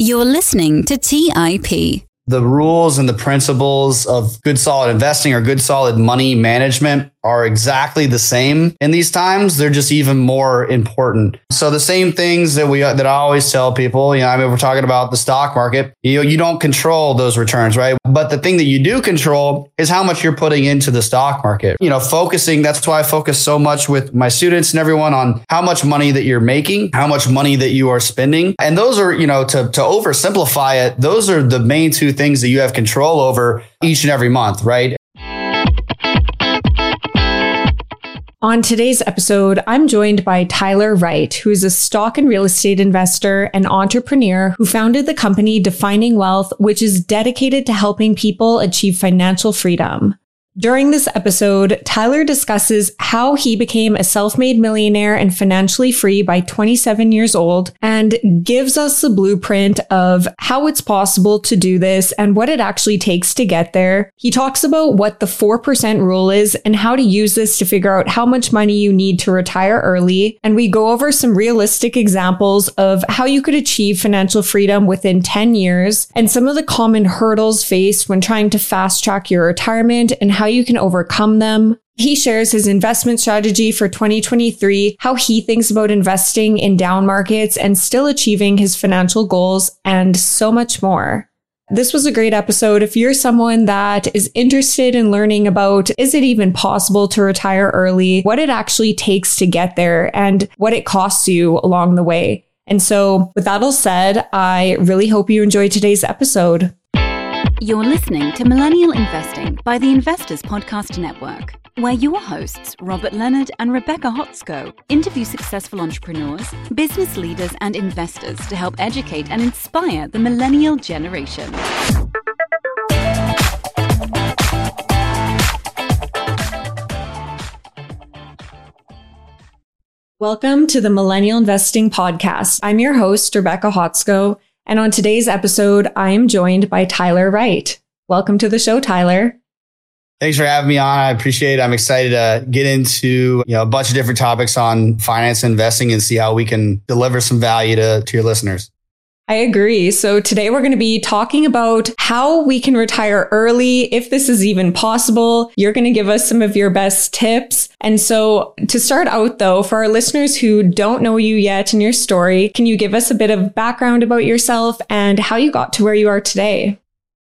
You're listening to TIP. The rules and the principles of good solid investing or good solid money management are exactly the same in these times. They're just even more important. So the same things that we that I always tell people, you know, I mean, we're talking about the stock market. You know, you don't control those returns, right? But the thing that you do control is how much you're putting into the stock market. You know, focusing. That's why I focus so much with my students and everyone on how much money that you're making, how much money that you are spending, and those are, you know, to to oversimplify it, those are the main two things that you have control over each and every month, right? On today's episode, I'm joined by Tyler Wright, who is a stock and real estate investor and entrepreneur who founded the company Defining Wealth, which is dedicated to helping people achieve financial freedom. During this episode, Tyler discusses how he became a self-made millionaire and financially free by 27 years old and gives us the blueprint of how it's possible to do this and what it actually takes to get there. He talks about what the 4% rule is and how to use this to figure out how much money you need to retire early. And we go over some realistic examples of how you could achieve financial freedom within 10 years and some of the common hurdles faced when trying to fast track your retirement and how you can overcome them. He shares his investment strategy for 2023, how he thinks about investing in down markets and still achieving his financial goals, and so much more. This was a great episode. If you're someone that is interested in learning about is it even possible to retire early, what it actually takes to get there, and what it costs you along the way. And so, with that all said, I really hope you enjoyed today's episode. You're listening to Millennial Investing by the Investors Podcast Network, where your hosts, Robert Leonard and Rebecca Hotsko, interview successful entrepreneurs, business leaders, and investors to help educate and inspire the millennial generation. Welcome to the Millennial Investing Podcast. I'm your host, Rebecca Hotsko. And on today's episode, I am joined by Tyler Wright. Welcome to the show, Tyler. Thanks for having me on. I appreciate it. I'm excited to get into you know a bunch of different topics on finance investing and see how we can deliver some value to, to your listeners. I agree. So today we're going to be talking about how we can retire early, if this is even possible. You're going to give us some of your best tips. And so to start out though, for our listeners who don't know you yet and your story, can you give us a bit of background about yourself and how you got to where you are today?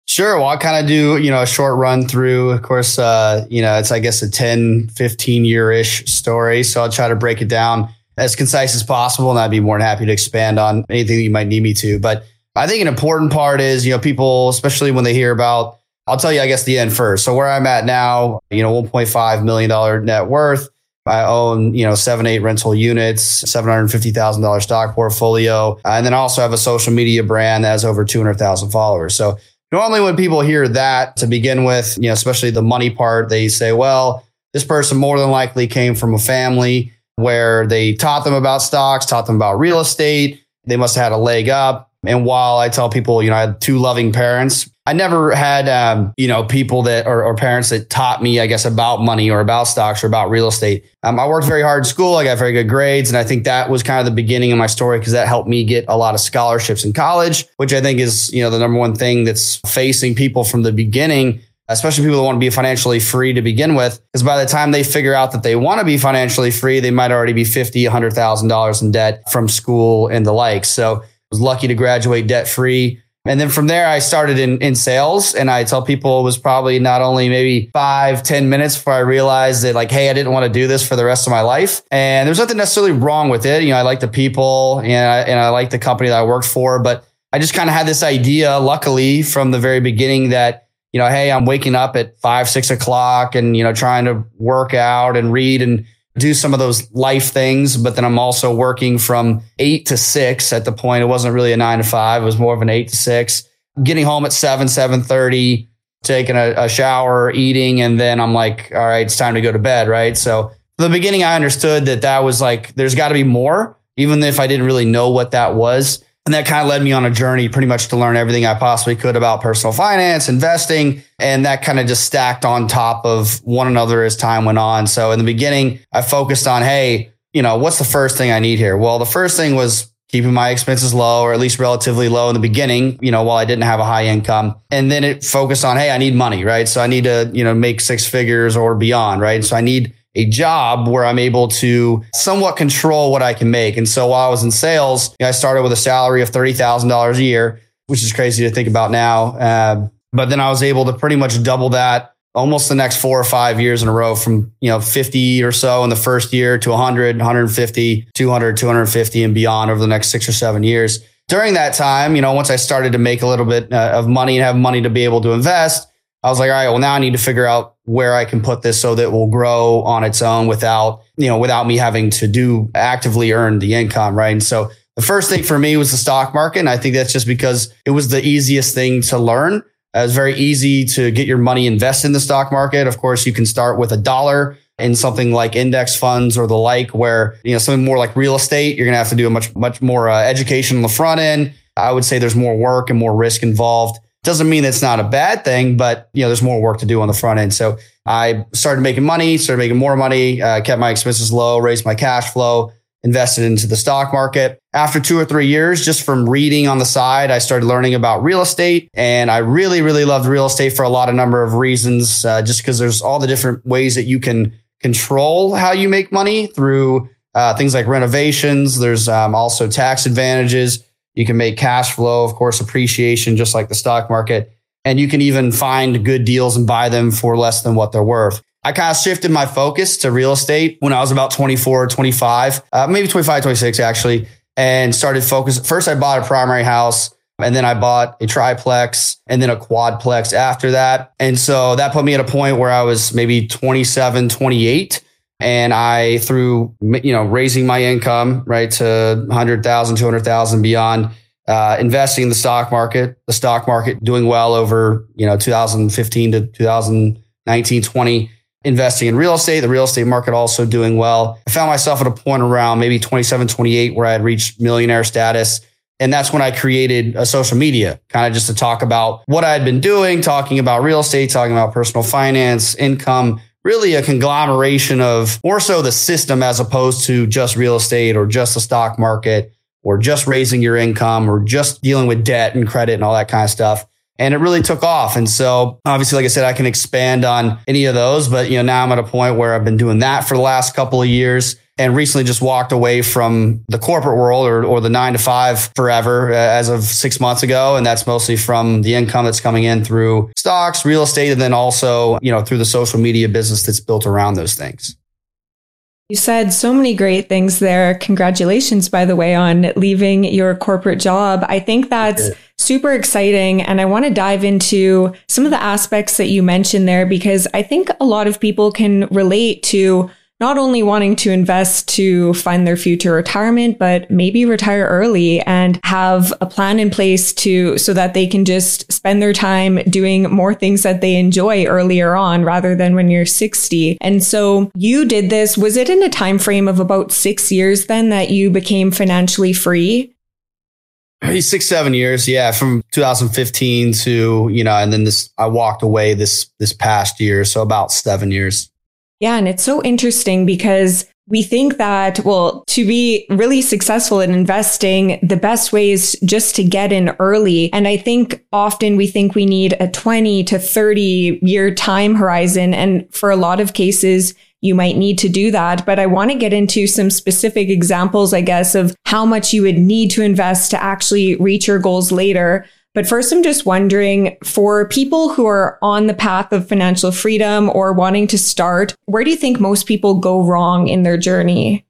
Sure. Well, I'll kind of do, you know, a short run through. Of course, uh, you know, it's, I guess, a 10, 15 year ish story. So I'll try to break it down as concise as possible. And I'd be more than happy to expand on anything that you might need me to. But I think an important part is, you know, people, especially when they hear about, I'll tell you, I guess, the end first. So where I'm at now, you know, $1.5 million net worth. I own, you know, seven, eight rental units, $750,000 stock portfolio. And then I also have a social media brand that has over 200,000 followers. So normally when people hear that to begin with, you know, especially the money part, they say, well, this person more than likely came from a family where they taught them about stocks, taught them about real estate. They must have had a leg up. And while I tell people, you know, I had two loving parents, I never had, um, you know, people that or, or, parents that taught me, I guess, about money or about stocks or about real estate. Um, I worked very hard in school. I got very good grades. And I think that was kind of the beginning of my story because that helped me get a lot of scholarships in college, which I think is, you know, the number one thing that's facing people from the beginning especially people that want to be financially free to begin with, because by the time they figure out that they want to be financially free, they might already be fifty, hundred thousand dollars in debt from school and the like. So I was lucky to graduate debt free. And then from there, I started in, in sales. And I tell people it was probably not only maybe five, ten minutes before I realized that, like, hey, I didn't want to do this for the rest of my life. And there's nothing necessarily wrong with it. You know, I like the people and I, and I like the company that I worked for, but I just kind of had this idea, luckily, from the very beginning that you know, hey, I'm waking up at five, six o'clock and, you know, trying to work out and read and do some of those life things. But then I'm also working from eight to six at the point. It wasn't really a nine to five. It was more of an eight to six, getting home at seven, seven thirty, taking a, a shower, eating. And then I'm like, all right, it's time to go to bed. Right. So the beginning, I understood that that was like, there's got to be more, even if I didn't really know what that was. And that kind of led me on a journey pretty much to learn everything I possibly could about personal finance, investing. And that kind of just stacked on top of one another as time went on. So in the beginning, I focused on, hey, you know, what's the first thing I need here? Well, the first thing was keeping my expenses low or at least relatively low in the beginning, you know, while I didn't have a high income. And then it focused on, hey, I need money, right? So I need to, you know, make six figures or beyond, right? So I need a job where I'm able to somewhat control what I can make. And so while I was in sales, you know, I started with a salary of $30,000 a year, which is crazy to think about now. Uh, but then I was able to pretty much double that almost the next four or five years in a row from, you know, 50 or so in the first year to 100, 150, 200, 250 and beyond over the next six or seven years. During that time, you know, once I started to make a little bit uh, of money and have money to be able to invest, I was like, all right, well, now I need to figure out where I can put this so that it will grow on its own without, you know, without me having to do actively earn the income. Right. And so the first thing for me was the stock market. And I think that's just because it was the easiest thing to learn. Uh, it's very easy to get your money invested in the stock market. Of course, you can start with a dollar in something like index funds or the like, where, you know, something more like real estate, you're going to have to do a much, much more uh, education on the front end. I would say there's more work and more risk involved. Doesn't mean it's not a bad thing, but, you know, there's more work to do on the front end. So I started making money, started making more money, uh, kept my expenses low, raised my cash flow invested into the stock market. After two or three years, just from reading on the side, I started learning about real estate. And I really, really loved real estate for a lot of number of reasons, uh, just because there's all the different ways that you can control how you make money through uh, things like renovations. There's um, also tax advantages. You can make cash flow, of course, appreciation, just like the stock market. And you can even find good deals and buy them for less than what they're worth. I kind of shifted my focus to real estate when I was about 24, 25, uh, maybe 25, 26 actually, and started focus. First, I bought a primary house and then I bought a triplex and then a quadplex after that. And so that put me at a point where I was maybe 27, 28. And I, through, you know, raising my income, right, to 100,000, 200,000 beyond, uh, investing in the stock market, the stock market doing well over, you know, 2015 to 2019, 20 investing in real estate, the real estate market also doing well. I found myself at a point around maybe 27, 28 where I had reached millionaire status. And that's when I created a social media, kind of just to talk about what I had been doing, talking about real estate, talking about personal finance, income, really a conglomeration of more so the system as opposed to just real estate or just the stock market or just raising your income or just dealing with debt and credit and all that kind of stuff and it really took off. And so obviously, like I said, I can expand on any of those, but you know, now I'm at a point where I've been doing that for the last couple of years and recently just walked away from the corporate world or, or the nine to five forever uh, as of six months ago. And that's mostly from the income that's coming in through stocks, real estate, and then also, you know, through the social media business that's built around those things. You said so many great things there. Congratulations, by the way, on leaving your corporate job. I think that's super exciting. And I want to dive into some of the aspects that you mentioned there because I think a lot of people can relate to not only wanting to invest to find their future retirement, but maybe retire early and have a plan in place to so that they can just spend their time doing more things that they enjoy earlier on rather than when you're 60. And so you did this. Was it in a time frame of about six years then that you became financially free? Six, seven years. Yeah. From 2015 to, you know, and then this, I walked away this, this past year. So about seven years. Yeah. And it's so interesting because we think that, well, to be really successful in investing, the best way is just to get in early. And I think often we think we need a 20 to 30 year time horizon. And for a lot of cases, you might need to do that. But I want to get into some specific examples, I guess, of how much you would need to invest to actually reach your goals later. But first, I'm just wondering for people who are on the path of financial freedom or wanting to start, where do you think most people go wrong in their journey?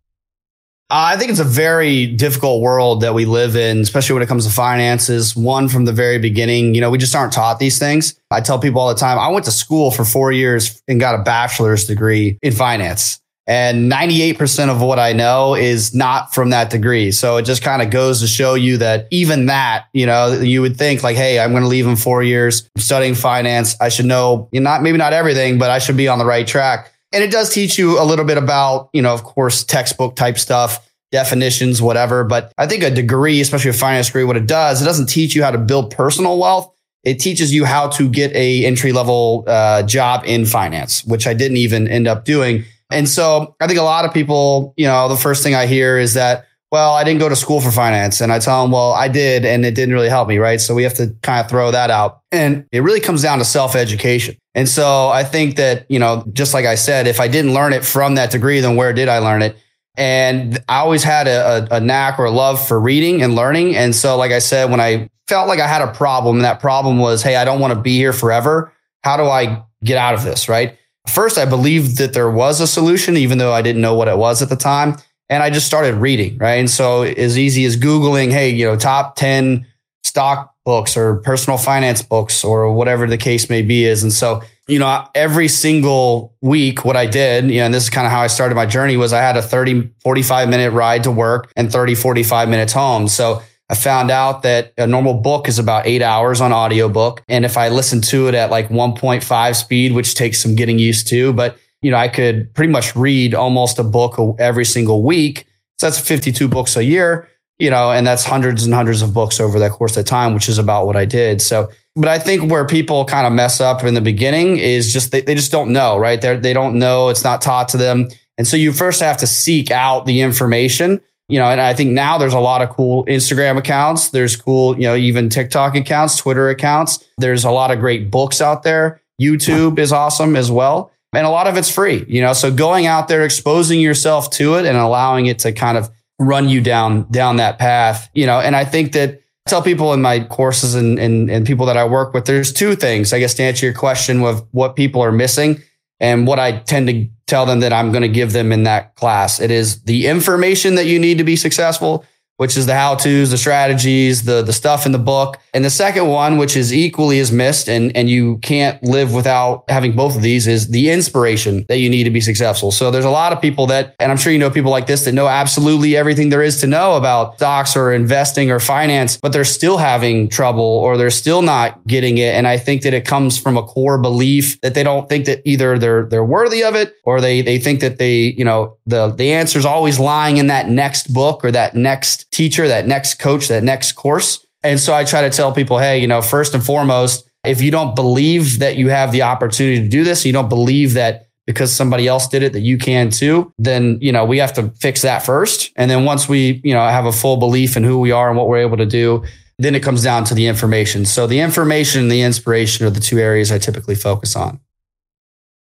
Uh, I think it's a very difficult world that we live in, especially when it comes to finances. One, from the very beginning, you know, we just aren't taught these things. I tell people all the time, I went to school for four years and got a bachelor's degree in finance. And 98% of what I know is not from that degree. So it just kind of goes to show you that even that, you know, you would think like, Hey, I'm going to leave in four years studying finance. I should know you know, not, maybe not everything, but I should be on the right track. And it does teach you a little bit about, you know, of course, textbook type stuff, definitions, whatever. But I think a degree, especially a finance degree, what it does, it doesn't teach you how to build personal wealth. It teaches you how to get a entry level uh, job in finance, which I didn't even end up doing and so I think a lot of people, you know, the first thing I hear is that, well, I didn't go to school for finance. And I tell them, well, I did, and it didn't really help me. Right. So we have to kind of throw that out. And it really comes down to self education. And so I think that, you know, just like I said, if I didn't learn it from that degree, then where did I learn it? And I always had a, a, a knack or a love for reading and learning. And so, like I said, when I felt like I had a problem, and that problem was, hey, I don't want to be here forever. How do I get out of this? Right. First, I believed that there was a solution, even though I didn't know what it was at the time. And I just started reading. Right. And so, as easy as Googling, hey, you know, top 10 stock books or personal finance books or whatever the case may be is. And so, you know, every single week, what I did, you know, and this is kind of how I started my journey was I had a 30, 45 minute ride to work and 30, 45 minutes home. So I found out that a normal book is about eight hours on audiobook. And if I listen to it at like 1.5 speed, which takes some getting used to, but you know, I could pretty much read almost a book every single week. So that's 52 books a year you know, and that's hundreds and hundreds of books over that course of time, which is about what I did. So, but I think where people kind of mess up in the beginning is just they, they just don't know, right? They they don't know. It's not taught to them. And so you first have to seek out the information, you know, and I think now there's a lot of cool Instagram accounts. There's cool, you know, even TikTok accounts, Twitter accounts. There's a lot of great books out there. YouTube is awesome as well. And a lot of it's free, you know, so going out there, exposing yourself to it and allowing it to kind of run you down down that path you know and i think that I tell people in my courses and, and and people that i work with there's two things i guess to answer your question of what people are missing and what i tend to tell them that i'm going to give them in that class. It is the information that you need to be successful which is the how to's, the strategies, the, the stuff in the book. And the second one, which is equally as missed and, and you can't live without having both of these is the inspiration that you need to be successful. So there's a lot of people that, and I'm sure you know people like this that know absolutely everything there is to know about stocks or investing or finance, but they're still having trouble or they're still not getting it. And I think that it comes from a core belief that they don't think that either they're, they're worthy of it or they, they think that they, you know, the, the answer is always lying in that next book or that next teacher, that next coach, that next course. And so I try to tell people, hey, you know, first and foremost, if you don't believe that you have the opportunity to do this, you don't believe that because somebody else did it that you can too, then, you know, we have to fix that first. And then once we, you know, have a full belief in who we are and what we're able to do, then it comes down to the information. So the information and the inspiration are the two areas I typically focus on.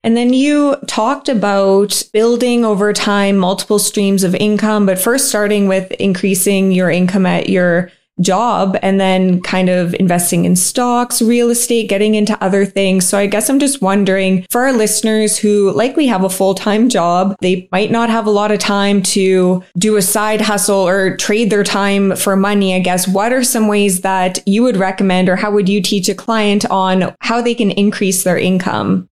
And then you talked about building over time multiple streams of income, but first starting with increasing your income at your job and then kind of investing in stocks, real estate, getting into other things. So I guess I'm just wondering for our listeners who likely have a full-time job, they might not have a lot of time to do a side hustle or trade their time for money. I guess what are some ways that you would recommend or how would you teach a client on how they can increase their income?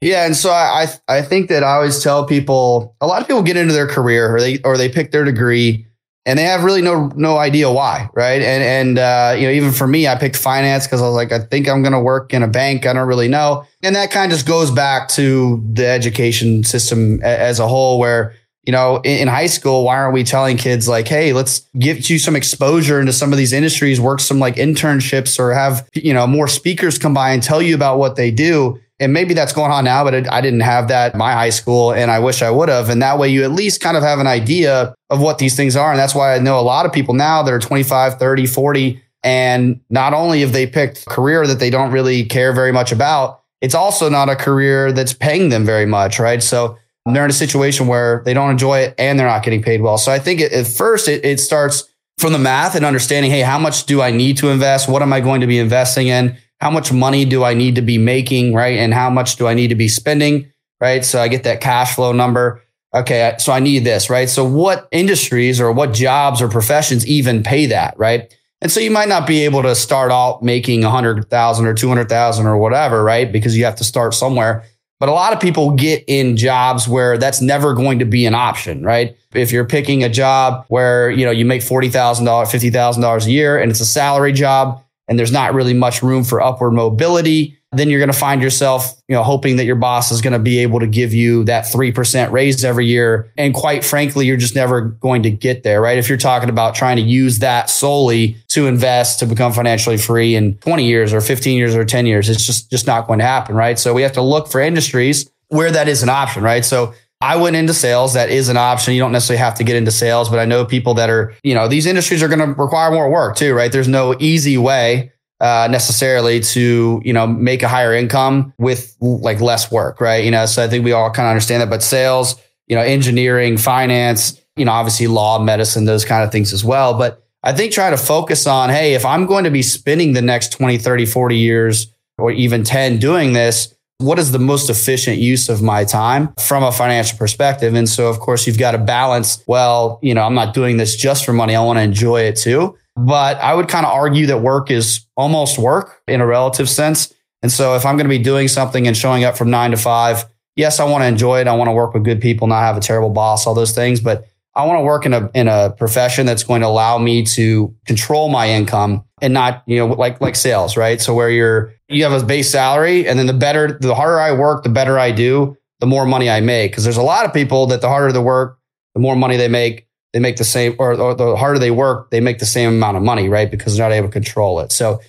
Yeah, and so I I think that I always tell people a lot of people get into their career or they or they pick their degree and they have really no no idea why, right? And and uh, you know even for me, I picked finance because I was like, I think I'm going to work in a bank. I don't really know, and that kind of just goes back to the education system as a whole, where you know in, in high school, why aren't we telling kids like, hey, let's give you some exposure into some of these industries, work some like internships, or have you know more speakers come by and tell you about what they do and maybe that's going on now, but it, I didn't have that my high school and I wish I would have. And that way you at least kind of have an idea of what these things are. And that's why I know a lot of people now that are 25, 30, 40. And not only have they picked a career that they don't really care very much about, it's also not a career that's paying them very much, right? So they're in a situation where they don't enjoy it and they're not getting paid well. So I think at first it, it starts from the math and understanding, hey, how much do I need to invest? What am I going to be investing in? How much money do I need to be making, right? And how much do I need to be spending, right? So I get that cash flow number. Okay, so I need this, right? So what industries or what jobs or professions even pay that, right? And so you might not be able to start out making a hundred thousand or two hundred thousand or whatever, right? Because you have to start somewhere. But a lot of people get in jobs where that's never going to be an option, right? If you're picking a job where, you know, you make $40,000, $50,000 a year and it's a salary job, and there's not really much room for upward mobility, then you're going to find yourself, you know, hoping that your boss is going to be able to give you that 3% raise every year. And quite frankly, you're just never going to get there, right? If you're talking about trying to use that solely to invest to become financially free in 20 years or 15 years or 10 years, it's just, just not going to happen, right? So we have to look for industries where that is an option, right? So I went into sales. That is an option. You don't necessarily have to get into sales, but I know people that are, you know, these industries are going to require more work too, right? There's no easy way uh, necessarily to you know make a higher income with like less work, right? You know, so I think we all kind of understand that. But sales, you know, engineering, finance, you know, obviously law, medicine, those kind of things as well. But I think try to focus on, hey, if I'm going to be spending the next 20, 30, 40 years or even 10 doing this, what is the most efficient use of my time from a financial perspective? And so, of course, you've got to balance, well, you know, I'm not doing this just for money. I want to enjoy it too. But I would kind of argue that work is almost work in a relative sense. And so if I'm going to be doing something and showing up from nine to five, yes, I want to enjoy it. I want to work with good people, not have a terrible boss, all those things. But I want to work in a in a profession that's going to allow me to control my income and not, you know, like like sales, right? So where you're you have a base salary and then the better the harder I work, the better I do, the more money I make. Because there's a lot of people that the harder they work, the more money they make, they make the same, or, or the harder they work, they make the same amount of money, right? Because they're not able to control it. So,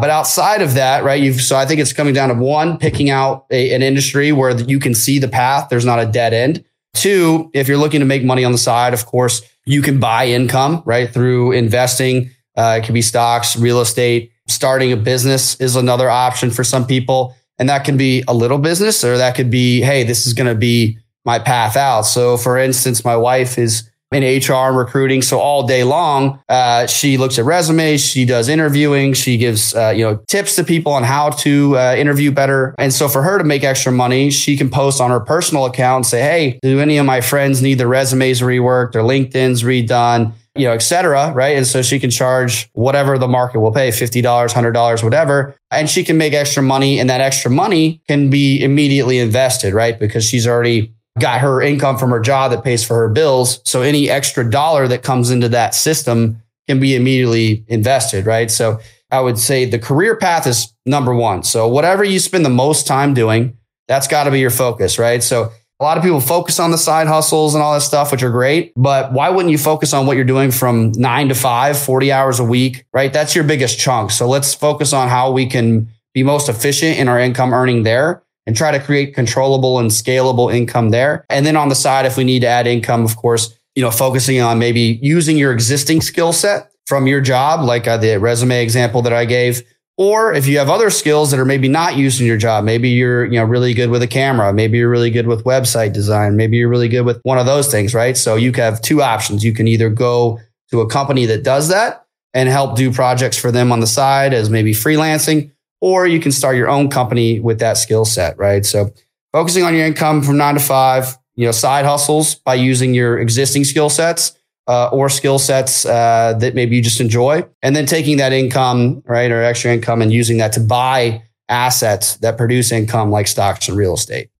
but outside of that, right? You've, so I think it's coming down to one, picking out a, an industry where you can see the path. There's not a dead end. Two, if you're looking to make money on the side, of course, you can buy income, right? Through investing. Uh, it could be stocks, real estate, starting a business is another option for some people. And that can be a little business or that could be, Hey, this is going to be my path out. So for instance, my wife is in HR and recruiting. So all day long, uh, she looks at resumes, she does interviewing, she gives uh, you know tips to people on how to uh, interview better. And so for her to make extra money, she can post on her personal account and say, "Hey, do any of my friends need their resumes reworked, their LinkedIn's redone?" You know, et cetera, right? And so she can charge whatever the market will pay, $50, $100, whatever. And she can make extra money and that extra money can be immediately invested, right? Because she's already got her income from her job that pays for her bills. So any extra dollar that comes into that system can be immediately invested, right? So I would say the career path is number one. So whatever you spend the most time doing, that's got to be your focus, right? So a lot of people focus on the side hustles and all that stuff, which are great. But why wouldn't you focus on what you're doing from nine to five, 40 hours a week, right? That's your biggest chunk. So let's focus on how we can be most efficient in our income earning there and try to create controllable and scalable income there. And then on the side, if we need to add income, of course, you know, focusing on maybe using your existing skill set from your job, like uh, the resume example that I gave. Or if you have other skills that are maybe not used in your job, maybe you're, you know, really good with a camera. Maybe you're really good with website design. Maybe you're really good with one of those things, right? So you have two options. You can either go to a company that does that and help do projects for them on the side as maybe freelancing, or you can start your own company with that skill set, right? So focusing on your income from nine to five, you know, side hustles by using your existing skill sets uh, or skill sets uh, that maybe you just enjoy, and then taking that income, right, or extra income and using that to buy assets that produce income like stocks and real estate.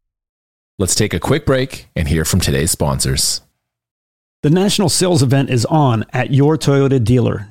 Let's take a quick break and hear from today's sponsors. The national sales event is on at your Toyota dealer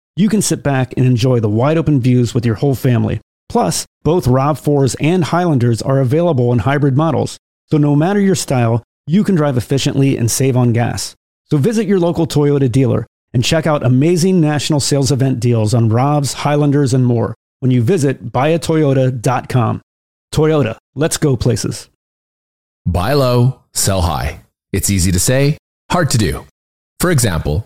you can sit back and enjoy the wide open views with your whole family. Plus, both RAV4s and Highlanders are available in hybrid models, so no matter your style, you can drive efficiently and save on gas. So visit your local Toyota dealer and check out amazing national sales event deals on RAVs, Highlanders, and more when you visit buyatoyota.com. Toyota, let's go places. Buy low, sell high. It's easy to say, hard to do. For example,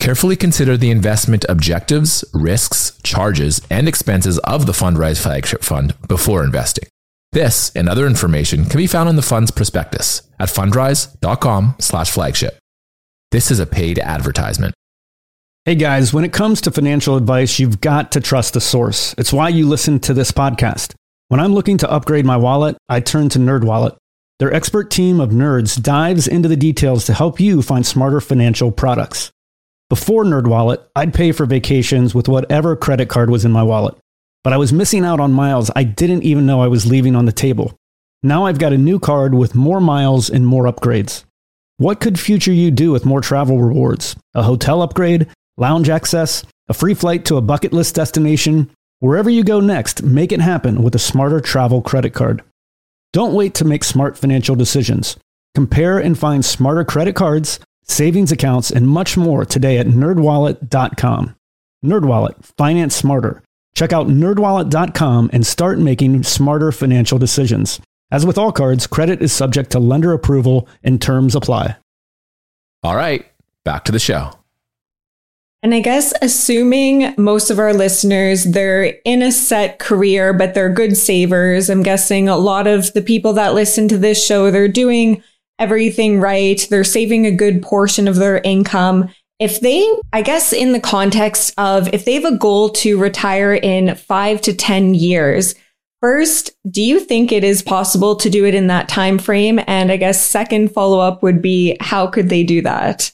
Carefully consider the investment objectives, risks, charges, and expenses of the Fundrise Flagship Fund before investing. This and other information can be found in the fund's prospectus at fundrise.com/flagship. This is a paid advertisement. Hey guys, when it comes to financial advice, you've got to trust the source. It's why you listen to this podcast. When I'm looking to upgrade my wallet, I turn to NerdWallet. Their expert team of nerds dives into the details to help you find smarter financial products. Before NerdWallet, I'd pay for vacations with whatever credit card was in my wallet, but I was missing out on miles I didn't even know I was leaving on the table. Now I've got a new card with more miles and more upgrades. What could future you do with more travel rewards? A hotel upgrade? lounge access, a free flight to a bucket list destination. Wherever you go next, make it happen with a smarter travel credit card. Don't wait to make smart financial decisions. Compare and find smarter credit cards, savings accounts, and much more today at nerdwallet.com. Nerdwallet, finance smarter. Check out nerdwallet.com and start making smarter financial decisions. As with all cards, credit is subject to lender approval and terms apply. All right, back to the show. And I guess assuming most of our listeners, they're in a set career, but they're good savers. I'm guessing a lot of the people that listen to this show, they're doing everything right. They're saving a good portion of their income. If they, I guess in the context of if they have a goal to retire in five to 10 years, first, do you think it is possible to do it in that time frame? And I guess second follow up would be, how could they do that?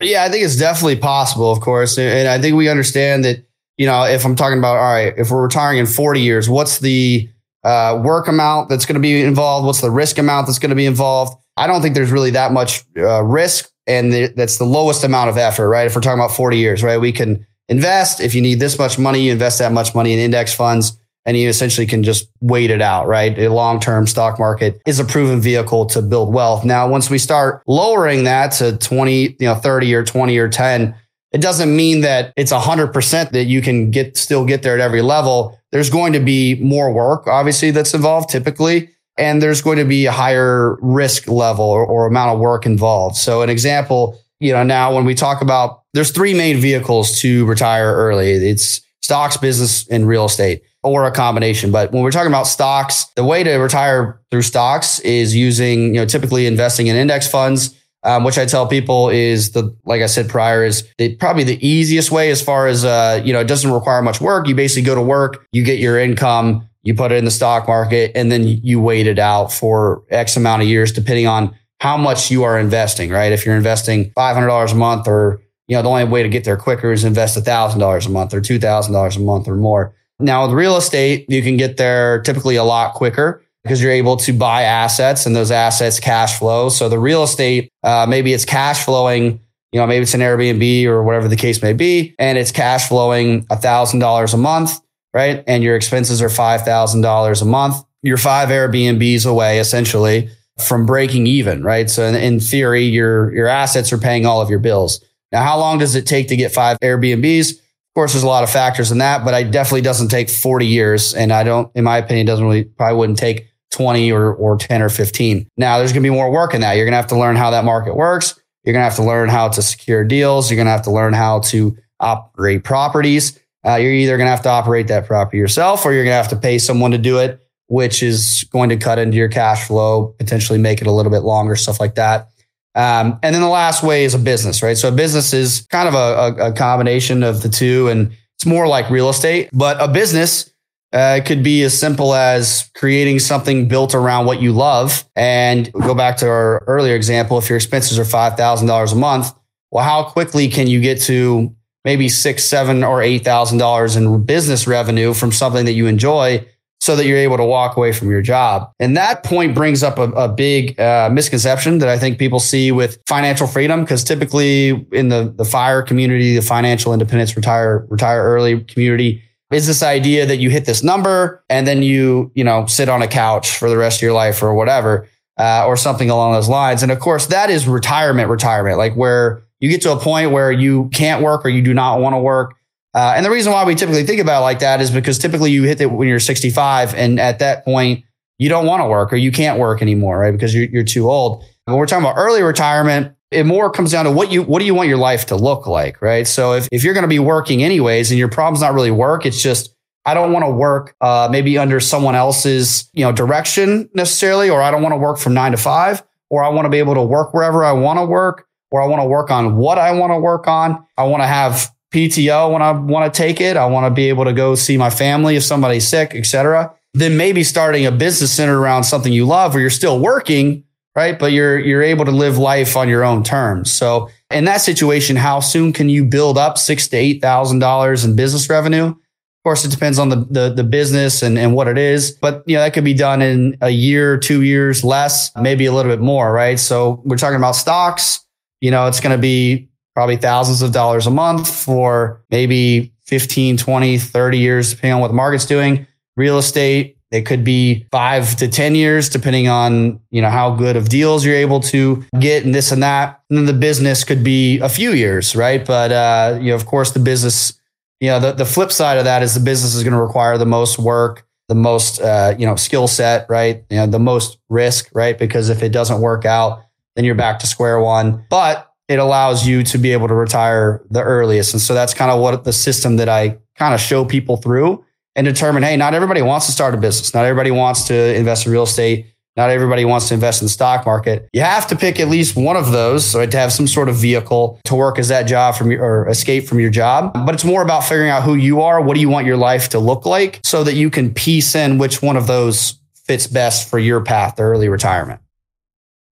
Yeah, I think it's definitely possible, of course. And I think we understand that, you know, if I'm talking about, all right, if we're retiring in 40 years, what's the uh, work amount that's going to be involved? What's the risk amount that's going to be involved? I don't think there's really that much uh, risk. And the, that's the lowest amount of effort, right? If we're talking about 40 years, right? We can invest. If you need this much money, you invest that much money in index funds and you essentially can just wait it out, right? A long term stock market is a proven vehicle to build wealth. Now, once we start lowering that to 20, you know, 30 or 20 or 10, it doesn't mean that it's 100% that you can get still get there at every level. There's going to be more work, obviously, that's involved typically. And there's going to be a higher risk level or, or amount of work involved. So, an example, you know, now when we talk about there's three main vehicles to retire early it's stocks, business, and real estate or a combination. But when we're talking about stocks, the way to retire through stocks is using, you know, typically investing in index funds, um, which I tell people is the, like I said prior, is the, probably the easiest way as far as, uh, you know, it doesn't require much work. You basically go to work, you get your income, you put it in the stock market, and then you wait it out for X amount of years, depending on how much you are investing, right? If you're investing $500 a month or, you know, the only way to get there quicker is invest $1,000 a month or $2,000 a month or more. Now with real estate, you can get there typically a lot quicker because you're able to buy assets and those assets cash flow. So the real estate, uh, maybe it's cash flowing, you know, maybe it's an Airbnb or whatever the case may be, and it's cash flowing a thousand dollars a month, right? And your expenses are five thousand dollars a month. You're five Airbnbs away essentially from breaking even, right? So in, in theory, your your assets are paying all of your bills. Now, how long does it take to get five Airbnbs? Of course, there's a lot of factors in that, but it definitely doesn't take 40 years. And I don't, in my opinion, doesn't really, probably wouldn't take 20 or, or 10 or 15. Now there's going to be more work in that. You're going to have to learn how that market works. You're going to have to learn how to secure deals. You're going to have to learn how to operate properties. Uh, you're either going to have to operate that property yourself or you're going to have to pay someone to do it, which is going to cut into your cash flow, potentially make it a little bit longer, stuff like that. Um, and then the last way is a business, right? So a business is kind of a, a, a combination of the two, and it's more like real estate. But a business uh, could be as simple as creating something built around what you love. And go back to our earlier example: if your expenses are five thousand dollars a month, well, how quickly can you get to maybe six, seven, or eight thousand dollars in business revenue from something that you enjoy? so that you're able to walk away from your job. And that point brings up a, a big uh, misconception that I think people see with financial freedom, because typically in the, the fire community, the financial independence retire, retire early community, is this idea that you hit this number and then you, you know, sit on a couch for the rest of your life or whatever, uh, or something along those lines. And of course, that is retirement, retirement, like where you get to a point where you can't work or you do not want to work uh, and the reason why we typically think about it like that is because typically you hit it when you're 65, and at that point you don't want to work or you can't work anymore, right? Because you're, you're too old. When we're talking about early retirement, it more comes down to what you what do you want your life to look like, right? So if, if you're going to be working anyways, and your problem's not really work, it's just I don't want to work uh, maybe under someone else's you know direction necessarily, or I don't want to work from nine to five, or I want to be able to work wherever I want to work or I want to work on what I want to work on. I want to have PTO when I want to take it. I want to be able to go see my family if somebody's sick, etc. Then maybe starting a business centered around something you love where you're still working, right? But you're you're able to live life on your own terms. So in that situation, how soon can you build up six to eight thousand dollars in business revenue? Of course, it depends on the, the, the business and, and what it is, but you know, that could be done in a year, two years, less, maybe a little bit more, right? So we're talking about stocks, you know, it's going to be probably thousands of dollars a month for maybe 15, 20, 30 years, depending on what the market's doing. Real estate, it could be five to 10 years, depending on, you know, how good of deals you're able to get and this and that. And then the business could be a few years, right? But, uh, you know, of course, the business you know, the, the flip side of that is the business is going to require the most work, the most, uh, you know, skill set, right? You know, the most risk, right? Because if it doesn't work out, then you're back to square one. But it allows you to be able to retire the earliest. And so that's kind of what the system that I kind of show people through and determine, hey, not everybody wants to start a business. Not everybody wants to invest in real estate. Not everybody wants to invest in the stock market. You have to pick at least one of those so to have some sort of vehicle to work as that job from your or escape from your job. But it's more about figuring out who you are. What do you want your life to look like so that you can piece in which one of those fits best for your path to early retirement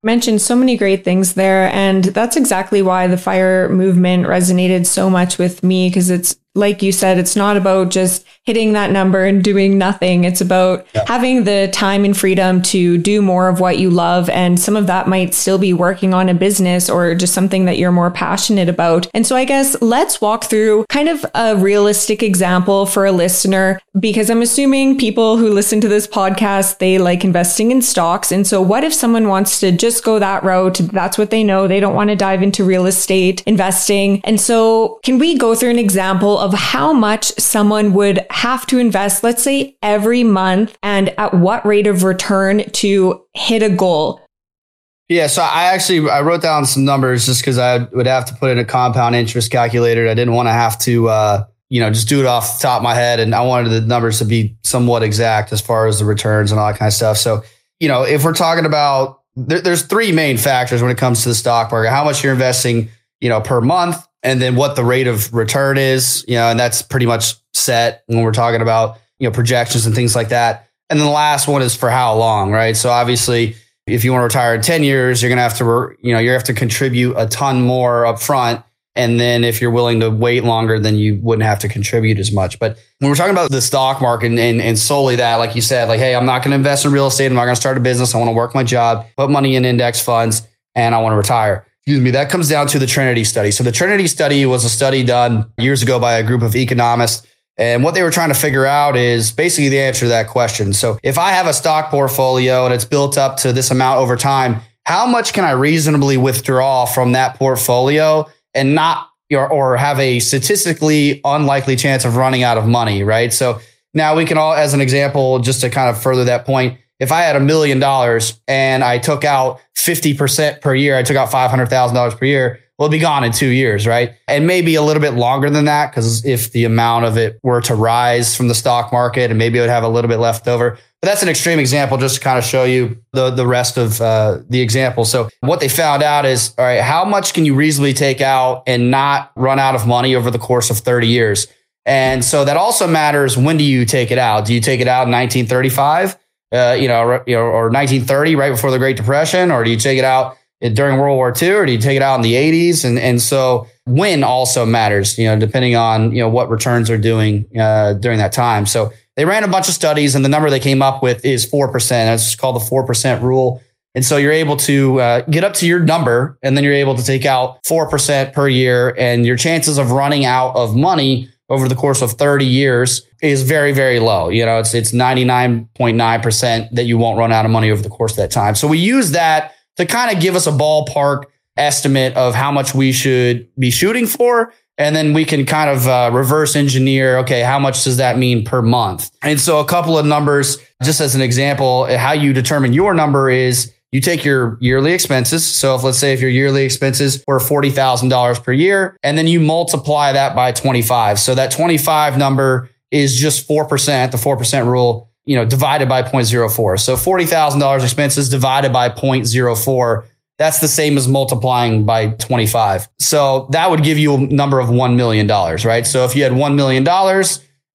mentioned so many great things there and that's exactly why the fire movement resonated so much with me because it's like you said, it's not about just hitting that number and doing nothing. It's about yeah. having the time and freedom to do more of what you love. And some of that might still be working on a business or just something that you're more passionate about. And so I guess let's walk through kind of a realistic example for a listener, because I'm assuming people who listen to this podcast, they like investing in stocks. And so what if someone wants to just go that route? That's what they know. They don't want to dive into real estate investing. And so can we go through an example of how much someone would have to invest, let's say every month and at what rate of return to hit a goal. Yeah, so I actually I wrote down some numbers just because I would have to put in a compound interest calculator. I didn't want to have to uh, you know just do it off the top of my head, and I wanted the numbers to be somewhat exact as far as the returns and all that kind of stuff. So you know, if we're talking about there, there's three main factors when it comes to the stock market: how much you're investing, you know, per month, and then what the rate of return is, you know, and that's pretty much set when we're talking about, you know, projections and things like that. And then the last one is for how long, right? So obviously, if you want to retire in 10 years, you're going to have to, you know, you have to contribute a ton more up front. And then if you're willing to wait longer, then you wouldn't have to contribute as much. But when we're talking about the stock market and, and solely that, like you said, like, hey, I'm not going to invest in real estate. I'm not going to start a business. I want to work my job, put money in index funds, and I want to retire excuse me, that comes down to the Trinity study. So the Trinity study was a study done years ago by a group of economists. And what they were trying to figure out is basically the answer to that question. So if I have a stock portfolio and it's built up to this amount over time, how much can I reasonably withdraw from that portfolio and not or, have a statistically unlikely chance of running out of money, right? So now we can all, as an example, just to kind of further that point, if I had a million dollars and I took out 50% per year, I took out $500,000 per year, well, it'd be gone in two years, right? And maybe a little bit longer than that, because if the amount of it were to rise from the stock market and maybe it would have a little bit left over. But that's an extreme example just to kind of show you the, the rest of uh, the example. So what they found out is, all right, how much can you reasonably take out and not run out of money over the course of 30 years? And so that also matters. When do you take it out? Do you take it out in 1935? Uh, you know, you know, or 1930, right before the Great Depression, or do you take it out during World War II, or do you take it out in the 80s? And and so when also matters, you know, depending on you know what returns are doing uh, during that time. So they ran a bunch of studies, and the number they came up with is four percent. That's called the four percent rule. And so you're able to uh, get up to your number, and then you're able to take out four percent per year, and your chances of running out of money over the course of 30 years is very, very low. You know, it's, it's 99.9% that you won't run out of money over the course of that time. So we use that to kind of give us a ballpark estimate of how much we should be shooting for. And then we can kind of uh, reverse engineer, okay, how much does that mean per month? And so a couple of numbers, just as an example, how you determine your number is you take your yearly expenses. So if let's say if your yearly expenses were $40,000 per year and then you multiply that by 25. So that 25 number is just 4%, the 4% rule, you know, divided by 0.04. So $40,000 expenses divided by 0.04 that's the same as multiplying by 25. So that would give you a number of $1 million, right? So if you had $1 million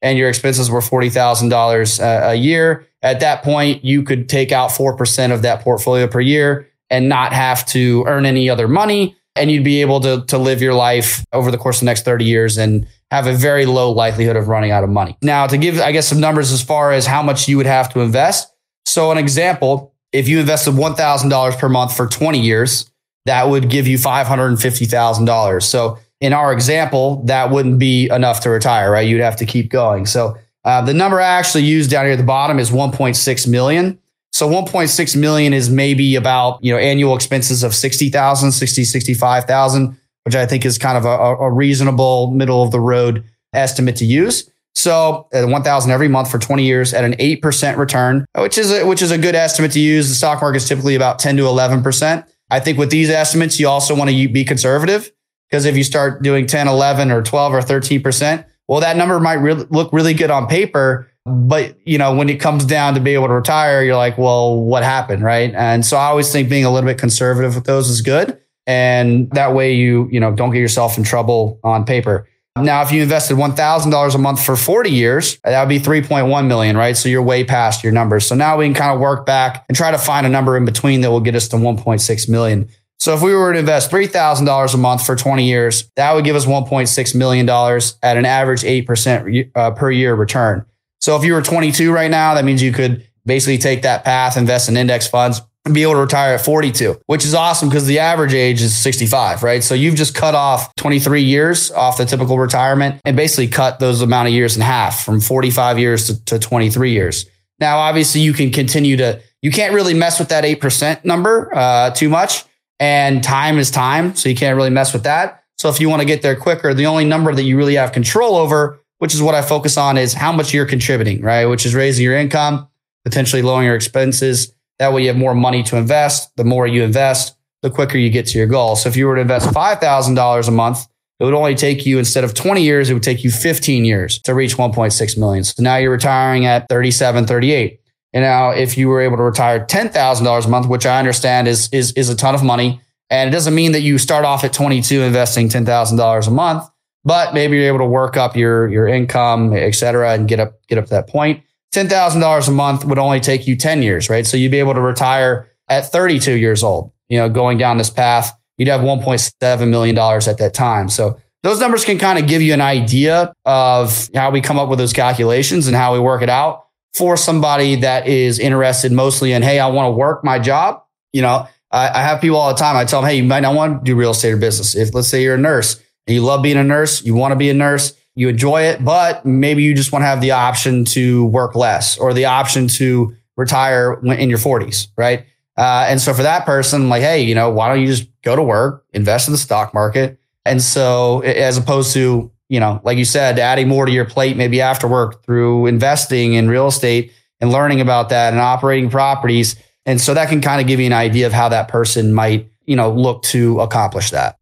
and your expenses were $40,000 uh, a year, at that point, you could take out 4% of that portfolio per year and not have to earn any other money. And you'd be able to, to live your life over the course of the next 30 years and have a very low likelihood of running out of money. Now, to give, I guess, some numbers as far as how much you would have to invest. So, an example, if you invested $1,000 per month for 20 years, that would give you $550,000. So, in our example, that wouldn't be enough to retire, right? You'd have to keep going. So, uh, the number I actually used down here at the bottom is 1.6 million. So 1.6 million is maybe about, you know, annual expenses of 60,000, 60, 65,000, which I think is kind of a, a reasonable middle of the road estimate to use. So uh, at 1000 every month for 20 years at an 8% return, which is a, which is a good estimate to use. The stock market is typically about 10 to 11%. I think with these estimates, you also want to be conservative because if you start doing 10, 11 or 12 or 13%, well, that number might re- look really good on paper. But, you know, when it comes down to be able to retire, you're like, well, what happened? Right. And so I always think being a little bit conservative with those is good. And that way you, you know, don't get yourself in trouble on paper. Now, if you invested $1,000 a month for 40 years, that would be 3.1 million, right? So you're way past your numbers. So now we can kind of work back and try to find a number in between that will get us to 1.6 million. So if we were to invest $3,000 a month for 20 years, that would give us $1.6 million at an average 8% uh, per year return. So if you were 22 right now, that means you could basically take that path, invest in index funds, and be able to retire at 42, which is awesome because the average age is 65, right? So you've just cut off 23 years off the typical retirement and basically cut those amount of years in half from 45 years to, to 23 years. Now, obviously, you can continue to, you can't really mess with that 8% number uh, too much and time is time. So you can't really mess with that. So if you want to get there quicker, the only number that you really have control over, which is what I focus on, is how much you're contributing, right? Which is raising your income, potentially lowering your expenses. That way you have more money to invest. The more you invest, the quicker you get to your goal. So if you were to invest $5,000 a month, it would only take you instead of 20 years, it would take you 15 years to reach 1.6 million. So now you're retiring at 37, 38. And now if you were able to retire $10,000 a month, which I understand is, is, is a ton of money. And it doesn't mean that you start off at 22 investing $10,000 a month, but maybe you're able to work up your, your income, et cetera, and get up, get up to that point. $10,000 a month would only take you 10 years, right? So you'd be able to retire at 32 years old, you know, going down this path. You'd have $1.7 million at that time. So those numbers can kind of give you an idea of how we come up with those calculations and how we work it out for somebody that is interested mostly in, hey, I want to work my job. You know, I, I, have people all the time. I tell them, hey, you might not want to do real estate or business. If let's say you're a nurse you love being a nurse, you want to be a nurse, you enjoy it, but maybe you just want to have the option to work less or the option to retire in your 40s, right? Uh, and so for that person, I'm like, hey, you know, why don't you just go to work, invest in the stock market? And so as opposed to you know, like you said, adding more to your plate maybe after work through investing in real estate and learning about that and operating properties. And so that can kind of give you an idea of how that person might, you know, look to accomplish that.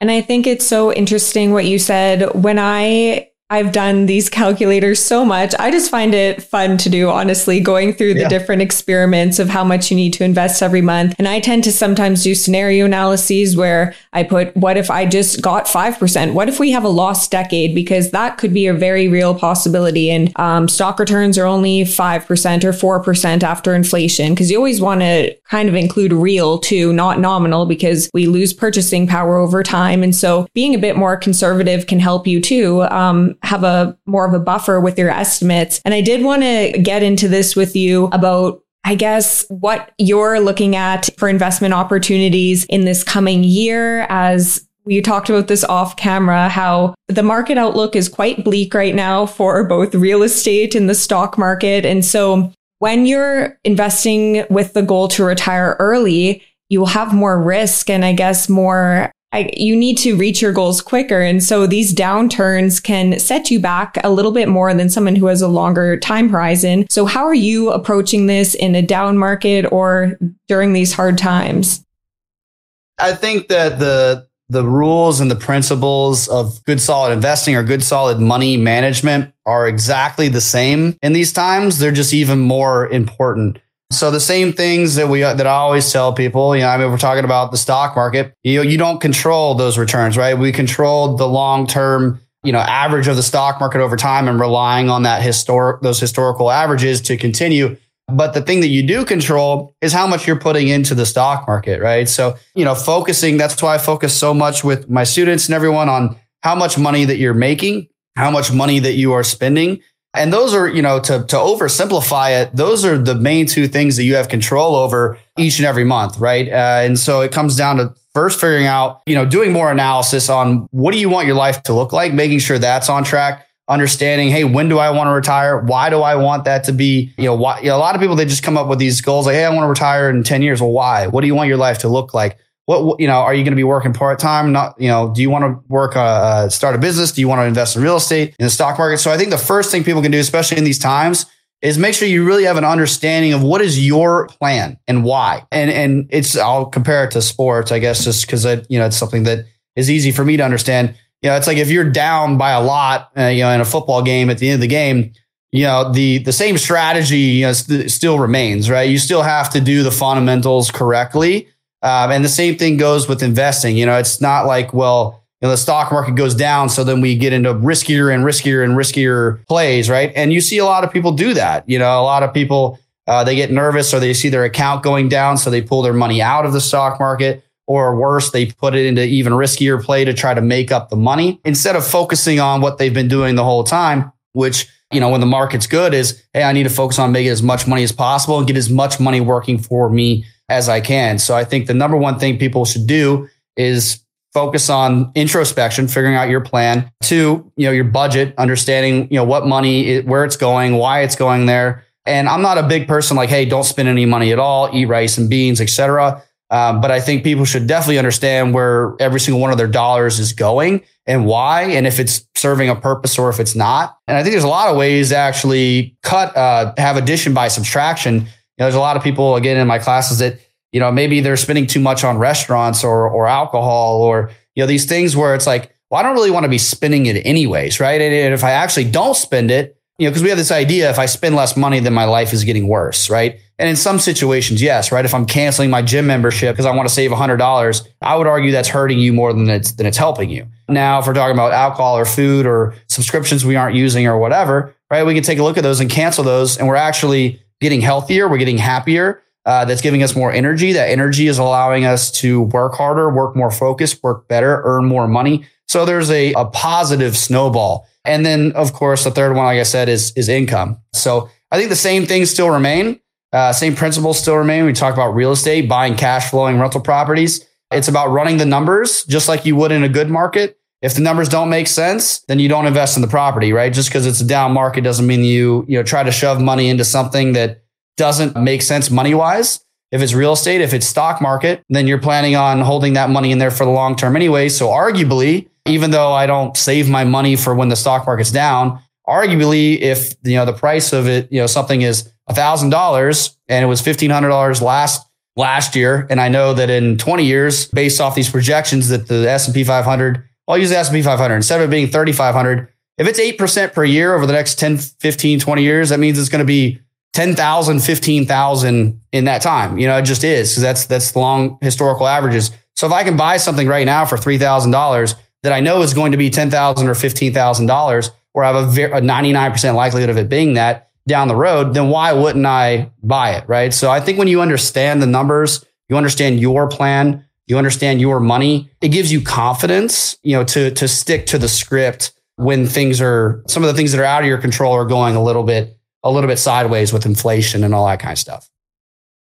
And I think it's so interesting what you said. When I I've done these calculators so much. I just find it fun to do, honestly, going through the yeah. different experiments of how much you need to invest every month. And I tend to sometimes do scenario analyses where I put, what if I just got 5%? What if we have a lost decade? Because that could be a very real possibility. And um, stock returns are only 5% or 4% after inflation, because you always want to kind of include real too, not nominal, because we lose purchasing power over time. And so being a bit more conservative can help you too. Um, have a more of a buffer with your estimates. And I did want to get into this with you about I guess what you're looking at for investment opportunities in this coming year as we talked about this off camera, how the market outlook is quite bleak right now for both real estate and the stock market. And so when you're investing with the goal to retire early, you will have more risk and I guess more I, you need to reach your goals quicker. And so these downturns can set you back a little bit more than someone who has a longer time horizon. So how are you approaching this in a down market or during these hard times? I think that the the rules and the principles of good solid investing or good solid money management are exactly the same in these times. They're just even more important. So the same things that we that I always tell people, you know, I mean, we're talking about the stock market. You you don't control those returns, right? We control the long term, you know, average of the stock market over time, and relying on that historic those historical averages to continue. But the thing that you do control is how much you're putting into the stock market, right? So, you know, focusing. That's why I focus so much with my students and everyone on how much money that you're making, how much money that you are spending and those are, you know, to, to oversimplify it, those are the main two things that you have control over each and every month, right? Uh, and so it comes down to first figuring out, you know, doing more analysis on what do you want your life to look like, making sure that's on track, understanding, hey, when do I want to retire? Why do I want that to be? You know, why, you know, a lot of people, they just come up with these goals like, hey, I want to retire in 10 years. Well, why? What do you want your life to look like? What you know are you going to be working part-time? Not you know do you want to work uh, uh, start a business? Do you want to invest in real estate in the stock market? So i think the first thing people can do especially in these times is make sure you really have an understanding of what is your plan and why. And and it's i'll compare it to sports i guess just because you know it's something that is easy for me to understand. You know it's like if you're down by a lot uh, you know in a football game at the end of the game you know the the same strategy you know, st- still remains right? You still have to do the fundamentals correctly um, and the same thing goes with investing. You know, it's not like, well, you know, the stock market goes down. So then we get into riskier and riskier and riskier plays, right? And you see a lot of people do that. You know, a lot of people, uh, they get nervous or they see their account going down. So they pull their money out of the stock market or worse, they put it into even riskier play to try to make up the money instead of focusing on what they've been doing the whole time, which, you know, when the market's good is, Hey, I need to focus on making as much money as possible and get as much money working for me as I can. So I think the number one thing people should do is focus on introspection, figuring out your plan. Two, you know, your budget, understanding, you know, what money, where it's going, why it's going there. And I'm not a big person like, hey, don't spend any money at all, eat rice and beans, etc. Um, but I think people should definitely understand where every single one of their dollars is going and why, and if it's serving a purpose or if it's not. And I think there's a lot of ways to actually cut, uh, have addition by subtraction know, there's a lot of people again in my classes that you know maybe they're spending too much on restaurants or or alcohol or you know these things where it's like well I don't really want to be spending it anyways right? And, and if I actually don't spend it you know because we have this idea if I spend less money then my life is getting worse right? And in some situations yes right? If I'm canceling my gym membership because I want to save $100 I would argue that's hurting you more than it's than it's helping you. Now if we're talking about alcohol or food or subscriptions we aren't using or whatever right? We can take a look at those and cancel those and we're actually getting healthier, we're getting happier. Uh, that's giving us more energy. That energy is allowing us to work harder, work more focused, work better, earn more money. So there's a, a positive snowball. And then, of course, the third one, like I said, is, is income. So I think the same things still remain. Uh, same principles still remain. We talk about real estate, buying cash flowing rental properties. It's about running the numbers just like you would in a good market. If the numbers don't make sense, then you don't invest in the property, right? Just because it's a down market doesn't mean you, you know, try to shove money into something that doesn't make sense money wise. If it's real estate, if it's stock market, then you're planning on holding that money in there for the long term anyway. So arguably, even though I don't save my money for when the stock market's down, arguably if you know the price of it, you know, something is a thousand dollars and it was fifteen hundred dollars last last year, and I know that in 20 years, based off these projections that the S&P 500 I'll use the S&P 500 instead of it being 3,500. If it's 8% per year over the next 10, 15, 20 years, that means it's going to be 10,000, 15,000 in that time. You know, it just is because that's, that's long historical averages. So if I can buy something right now for $3,000 that I know is going to be 10,000 or $15,000 or I have a, a 99% likelihood of it being that down the road, then why wouldn't I buy it? Right. So I think when you understand the numbers, you understand your plan, you understand your money, it gives you confidence, you know, to to stick to the script when things are some of the things that are out of your control are going a little bit a little bit sideways with inflation and all that kind of stuff.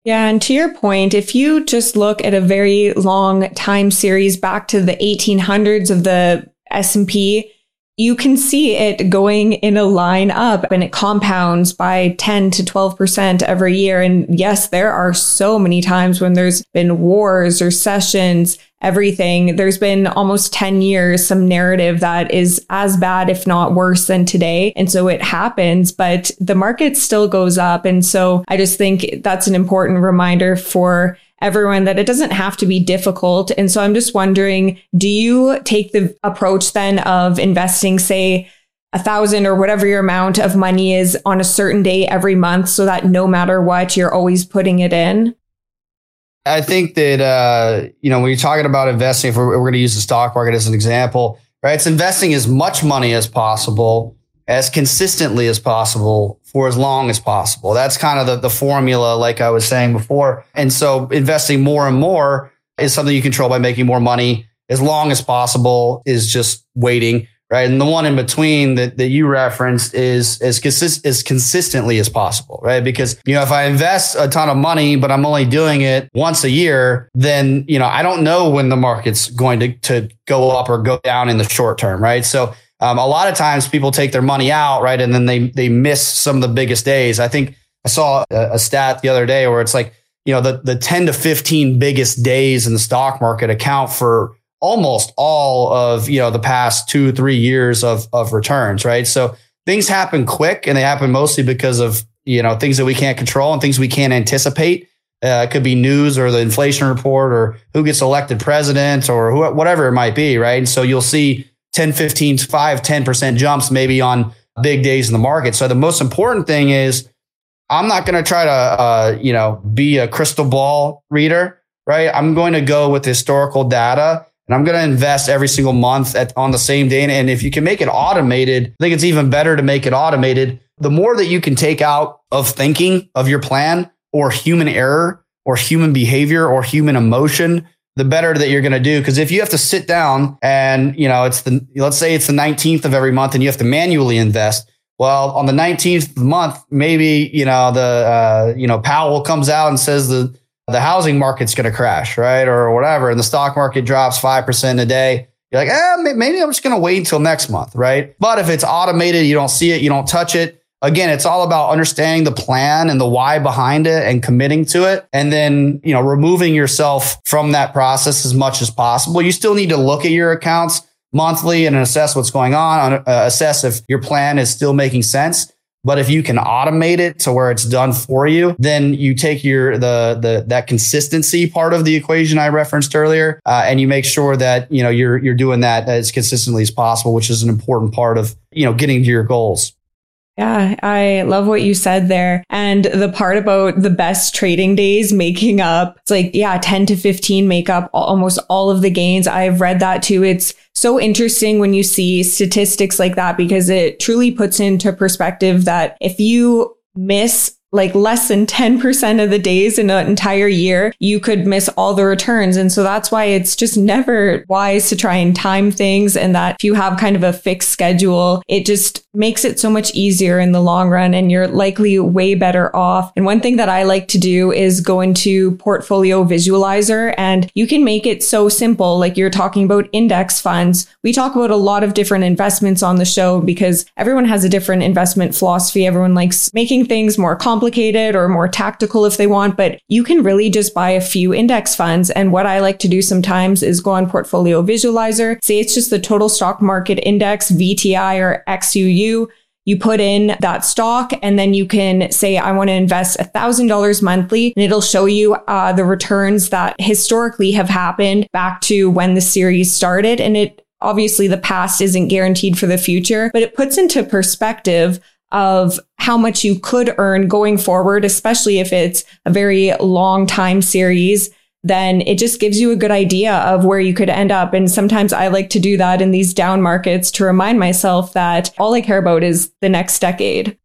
Yeah, and to your point, if you just look at a very long time series back to the 1800s of the S&P, you can see it going in a line up and it compounds by 10 to 12% every year. And yes, there are so many times when there's been wars or sessions, everything. There's been almost 10 years, some narrative that is as bad, if not worse than today. And so it happens, but the market still goes up. And so I just think that's an important reminder for everyone that it doesn't have to be difficult. And so I'm just wondering, do you take the approach then of investing, say, a thousand or whatever your amount of money is on a certain day every month so that no matter what, you're always putting it in? I think that, uh, you know, when you're talking about investing, if we're, we're going to use the stock market as an example, right? It's investing as much money as possible, as consistently as possible for as long as possible. That's kind of the, the formula, like I was saying before. And so investing more and more is something you control by making more money as long as possible is just waiting right? And the one in between that, that you referenced is as consist as consistently as possible, right? Because, you know, if I invest a ton of money, but I'm only doing it once a year, then, you know, I don't know when the market's going to, to go up or go down in the short term, right? So, um, a lot of times people take their money out, right? And then they, they miss some of the biggest days. I think I saw a, a stat the other day where it's like, you know, the, the 10 to 15 biggest days in the stock market account for almost all of you know the past two three years of of returns right so things happen quick and they happen mostly because of you know things that we can't control and things we can't anticipate uh, it could be news or the inflation report or who gets elected president or whatever it might be right and so you'll see 10 15 5 10% jumps maybe on big days in the market so the most important thing is i'm not going to try to uh, you know be a crystal ball reader right i'm going to go with historical data and I'm going to invest every single month at, on the same day. And if you can make it automated, I think it's even better to make it automated. The more that you can take out of thinking of your plan or human error or human behavior or human emotion, the better that you're going to do. Because if you have to sit down and, you know, it's the, let's say it's the 19th of every month and you have to manually invest. Well, on the 19th of the month, maybe, you know, the, uh, you know, Powell comes out and says the, the housing market's going to crash, right? Or whatever. And the stock market drops 5% a day. You're like, eh, maybe I'm just going to wait until next month, right? But if it's automated, you don't see it, you don't touch it. Again, it's all about understanding the plan and the why behind it and committing to it. And then, you know, removing yourself from that process as much as possible. You still need to look at your accounts monthly and assess what's going on, uh, assess if your plan is still making sense. But if you can automate it to where it's done for you, then you take your the the that consistency part of the equation I referenced earlier, uh, and you make sure that you know you're you're doing that as consistently as possible, which is an important part of you know getting to your goals. Yeah, I love what you said there. And the part about the best trading days making up, it's like, yeah, 10 to 15 make up almost all of the gains. I've read that too. It's so interesting when you see statistics like that because it truly puts into perspective that if you miss like less than 10% of the days in an entire year, you could miss all the returns. And so that's why it's just never wise to try and time things. And that if you have kind of a fixed schedule, it just makes it so much easier in the long run and you're likely way better off. And one thing that I like to do is go into portfolio visualizer and you can make it so simple. Like you're talking about index funds. We talk about a lot of different investments on the show because everyone has a different investment philosophy. Everyone likes making things more complicated or more tactical if they want, but you can really just buy a few index funds. And what I like to do sometimes is go on portfolio visualizer, say it's just the total stock market index, VTI or XUU you. You put in that stock and then you can say, I want to invest $1,000 monthly and it'll show you uh, the returns that historically have happened back to when the series started. And it obviously the past isn't guaranteed for the future, but it puts into perspective of how much you could earn going forward, especially if it's a very long time series then it just gives you a good idea of where you could end up. And sometimes I like to do that in these down markets to remind myself that all I care about is the next decade.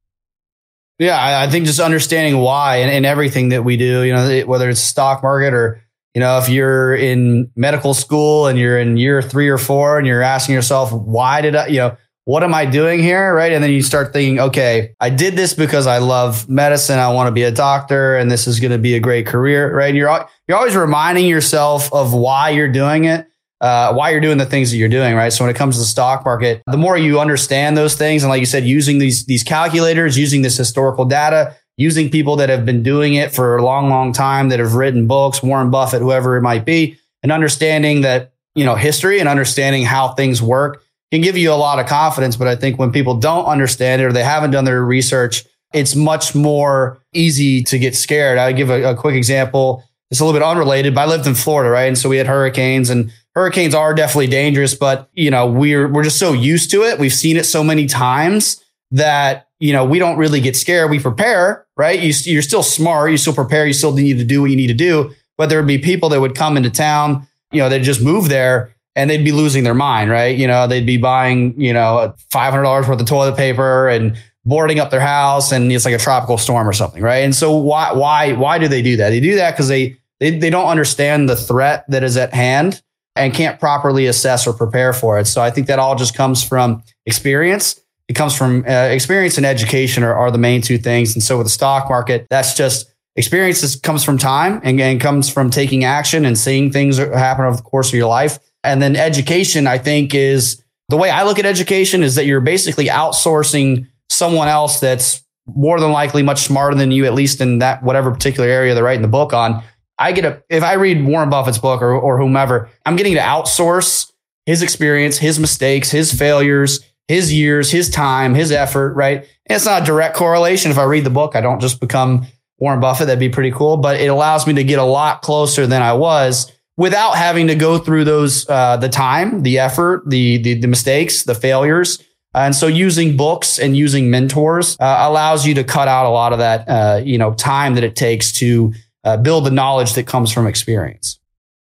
Yeah, I think just understanding why and, everything that we do, you know, whether it's stock market or, you know, if you're in medical school and you're in year three or four and you're asking yourself, why did I, you know, what am I doing here? Right. And then you start thinking, okay, I did this because I love medicine. I want to be a doctor and this is going to be a great career. Right. And you're, you're always reminding yourself of why you're doing it. Uh, why you're doing the things that you're doing, right? So when it comes to the stock market, the more you understand those things, and like you said, using these these calculators, using this historical data, using people that have been doing it for a long, long time, that have written books, Warren Buffett, whoever it might be, and understanding that you know history and understanding how things work can give you a lot of confidence. But I think when people don't understand it or they haven't done their research, it's much more easy to get scared. I give a, a quick example. It's a little bit unrelated, but I lived in Florida, right? And so we had hurricanes and hurricanes are definitely dangerous, but you know, we're we're just so used to it. We've seen it so many times that you know we don't really get scared. We prepare, right? You, you're still smart. You still prepare. You still need to do what you need to do. But there would be people that would come into town, you know, they just move there and they'd be losing their mind, right? You know, they'd be buying, you know, five hundred dollars worth of toilet paper and boarding up their house, and it's like a tropical storm or something, right? And so why why why do they do that? They do that because they they they don't understand the threat that is at hand and can't properly assess or prepare for it. So I think that all just comes from experience. It comes from uh, experience and education are, are the main two things. And so with the stock market, that's just experience comes from time and, and comes from taking action and seeing things happen over the course of your life. And then education, I think is the way I look at education is that you're basically outsourcing someone else that's more than likely much smarter than you, at least in that whatever particular area they're writing the book on I get a, if I read Warren Buffett's book or, or whomever, I'm getting to outsource his experience, his mistakes, his failures, his years, his time, his effort, right? And it's not a direct correlation. If I read the book, I don't just become Warren Buffett. That'd be pretty cool, but it allows me to get a lot closer than I was without having to go through those, uh, the time, the effort, the, the, the mistakes, the failures. And so using books and using mentors uh, allows you to cut out a lot of that, uh, you know, time that it takes to uh, build the knowledge that comes from experience.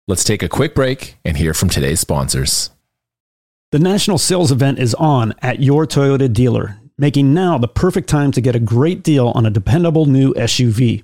Let's take a quick break and hear from today's sponsors. The national sales event is on at your Toyota dealer, making now the perfect time to get a great deal on a dependable new SUV.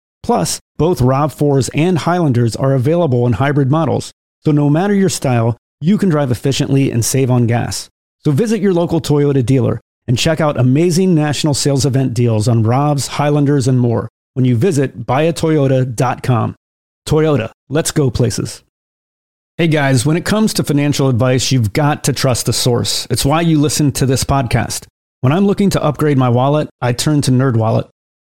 Plus, both RAV4s and Highlanders are available in hybrid models, so no matter your style, you can drive efficiently and save on gas. So visit your local Toyota dealer and check out amazing national sales event deals on RAVs, Highlanders, and more when you visit buyatoyota.com. Toyota, let's go places. Hey guys, when it comes to financial advice, you've got to trust the source. It's why you listen to this podcast. When I'm looking to upgrade my wallet, I turn to NerdWallet.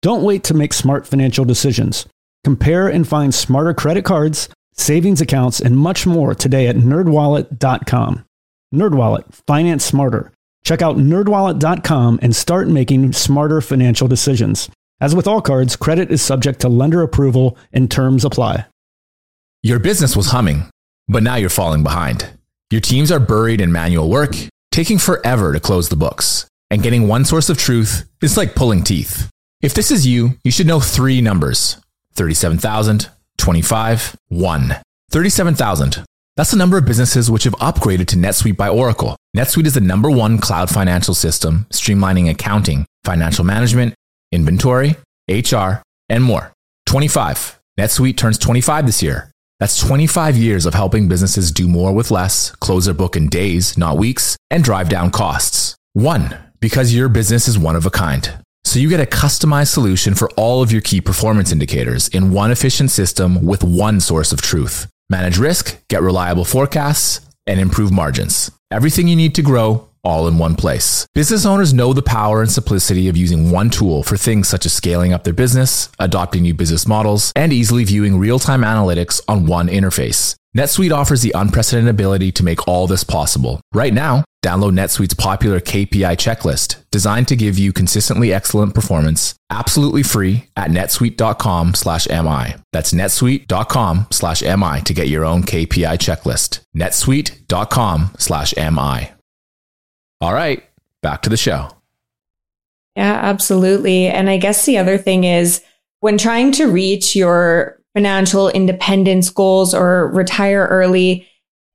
Don't wait to make smart financial decisions. Compare and find smarter credit cards, savings accounts, and much more today at nerdwallet.com. Nerdwallet, finance smarter. Check out nerdwallet.com and start making smarter financial decisions. As with all cards, credit is subject to lender approval and terms apply. Your business was humming, but now you're falling behind. Your teams are buried in manual work, taking forever to close the books. And getting one source of truth is like pulling teeth. If this is you, you should know three numbers 37,000, 25, 1. 37,000. That's the number of businesses which have upgraded to NetSuite by Oracle. NetSuite is the number one cloud financial system, streamlining accounting, financial management, inventory, HR, and more. 25. NetSuite turns 25 this year. That's 25 years of helping businesses do more with less, close their book in days, not weeks, and drive down costs. One, because your business is one of a kind. So you get a customized solution for all of your key performance indicators in one efficient system with one source of truth. Manage risk, get reliable forecasts, and improve margins. Everything you need to grow all in one place. Business owners know the power and simplicity of using one tool for things such as scaling up their business, adopting new business models, and easily viewing real time analytics on one interface. NetSuite offers the unprecedented ability to make all this possible. Right now, download NetSuite's popular KPI checklist, designed to give you consistently excellent performance, absolutely free at netsuite.com slash MI. That's netsuite.com slash MI to get your own KPI checklist. netsuite.com slash MI. All right, back to the show. Yeah, absolutely. And I guess the other thing is when trying to reach your financial independence goals or retire early,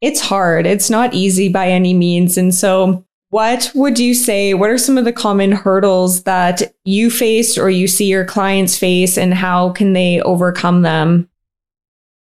it's hard. It's not easy by any means. And so What would you say? What are some of the common hurdles that you faced or you see your clients face, and how can they overcome them?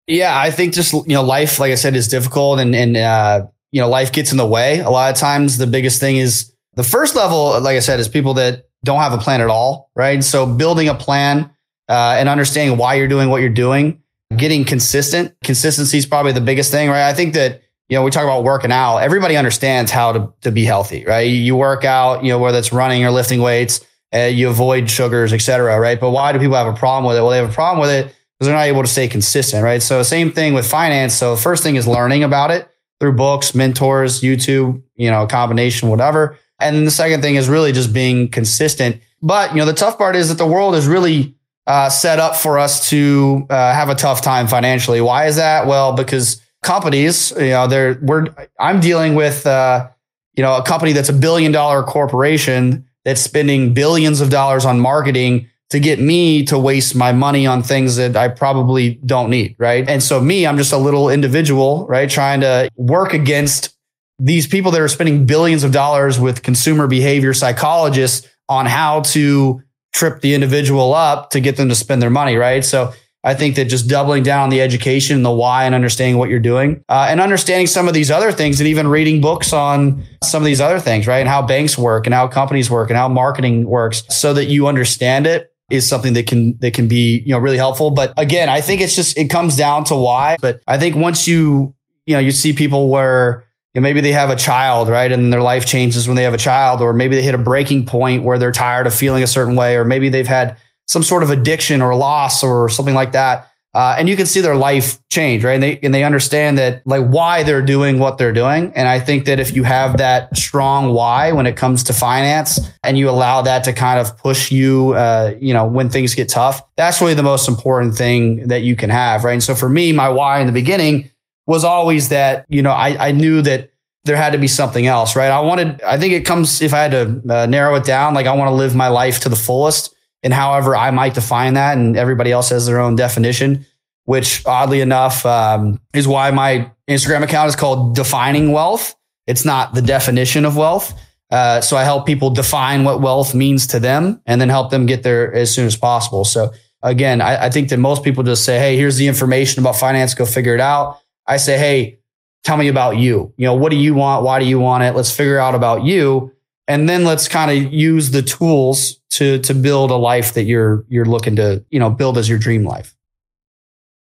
Yeah, I think just you know, life, like I said, is difficult, and and uh, you know, life gets in the way. A lot of times, the biggest thing is the first level. Like I said, is people that don't have a plan at all, right? So building a plan uh, and understanding why you're doing what you're doing, getting consistent. Consistency is probably the biggest thing, right? I think that you know, we talk about working out. Everybody understands how to, to be healthy, right? You work out, you know, whether it's running or lifting weights, uh, you avoid sugars, et cetera, right? But why do people have a problem with it? Well, they have a problem with it because they're not able to stay consistent, right? So same thing with finance. So first thing is learning about it through books, mentors, YouTube, you know, combination, whatever. And then the second thing is really just being consistent. But, you know, the tough part is that the world is really uh, set up for us to uh, have a tough time financially. Why is that? Well, because companies, you know, they're we're I'm dealing with uh, you know a company that's a billion dollar corporation that's spending billions of dollars on marketing to get me to waste my money on things that I probably don't need, right? And so me, I'm just a little individual, right, trying to work against these people that are spending billions of dollars with consumer behavior psychologists on how to trip the individual up to get them to spend their money, right? So I think that just doubling down on the education, and the why, and understanding what you're doing, uh, and understanding some of these other things, and even reading books on some of these other things, right? And how banks work, and how companies work, and how marketing works, so that you understand it is something that can that can be you know really helpful. But again, I think it's just it comes down to why. But I think once you you know you see people where maybe they have a child, right? And their life changes when they have a child, or maybe they hit a breaking point where they're tired of feeling a certain way, or maybe they've had some sort of addiction or loss or something like that. Uh, and you can see their life change, right? And they and they understand that like why they're doing what they're doing. And I think that if you have that strong why when it comes to finance, and you allow that to kind of push you, uh, you know, when things get tough, that's really the most important thing that you can have, right? And so for me, my why in the beginning was always that you know I I knew that there had to be something else, right? I wanted, I think it comes if I had to uh, narrow it down, like I want to live my life to the fullest and however I might define that, and everybody else has their own definition, which oddly enough um, is why my Instagram account is called Defining Wealth. It's not the definition of wealth. Uh, so I help people define what wealth means to them and then help them get there as soon as possible. So again, I, I think that most people just say, Hey, here's the information about finance. Go figure it out. I say, Hey, tell me about you. You know, what do you want? Why do you want it? Let's figure out about you and then let's kind of use the tools to to build a life that you're you're looking to you know build as your dream life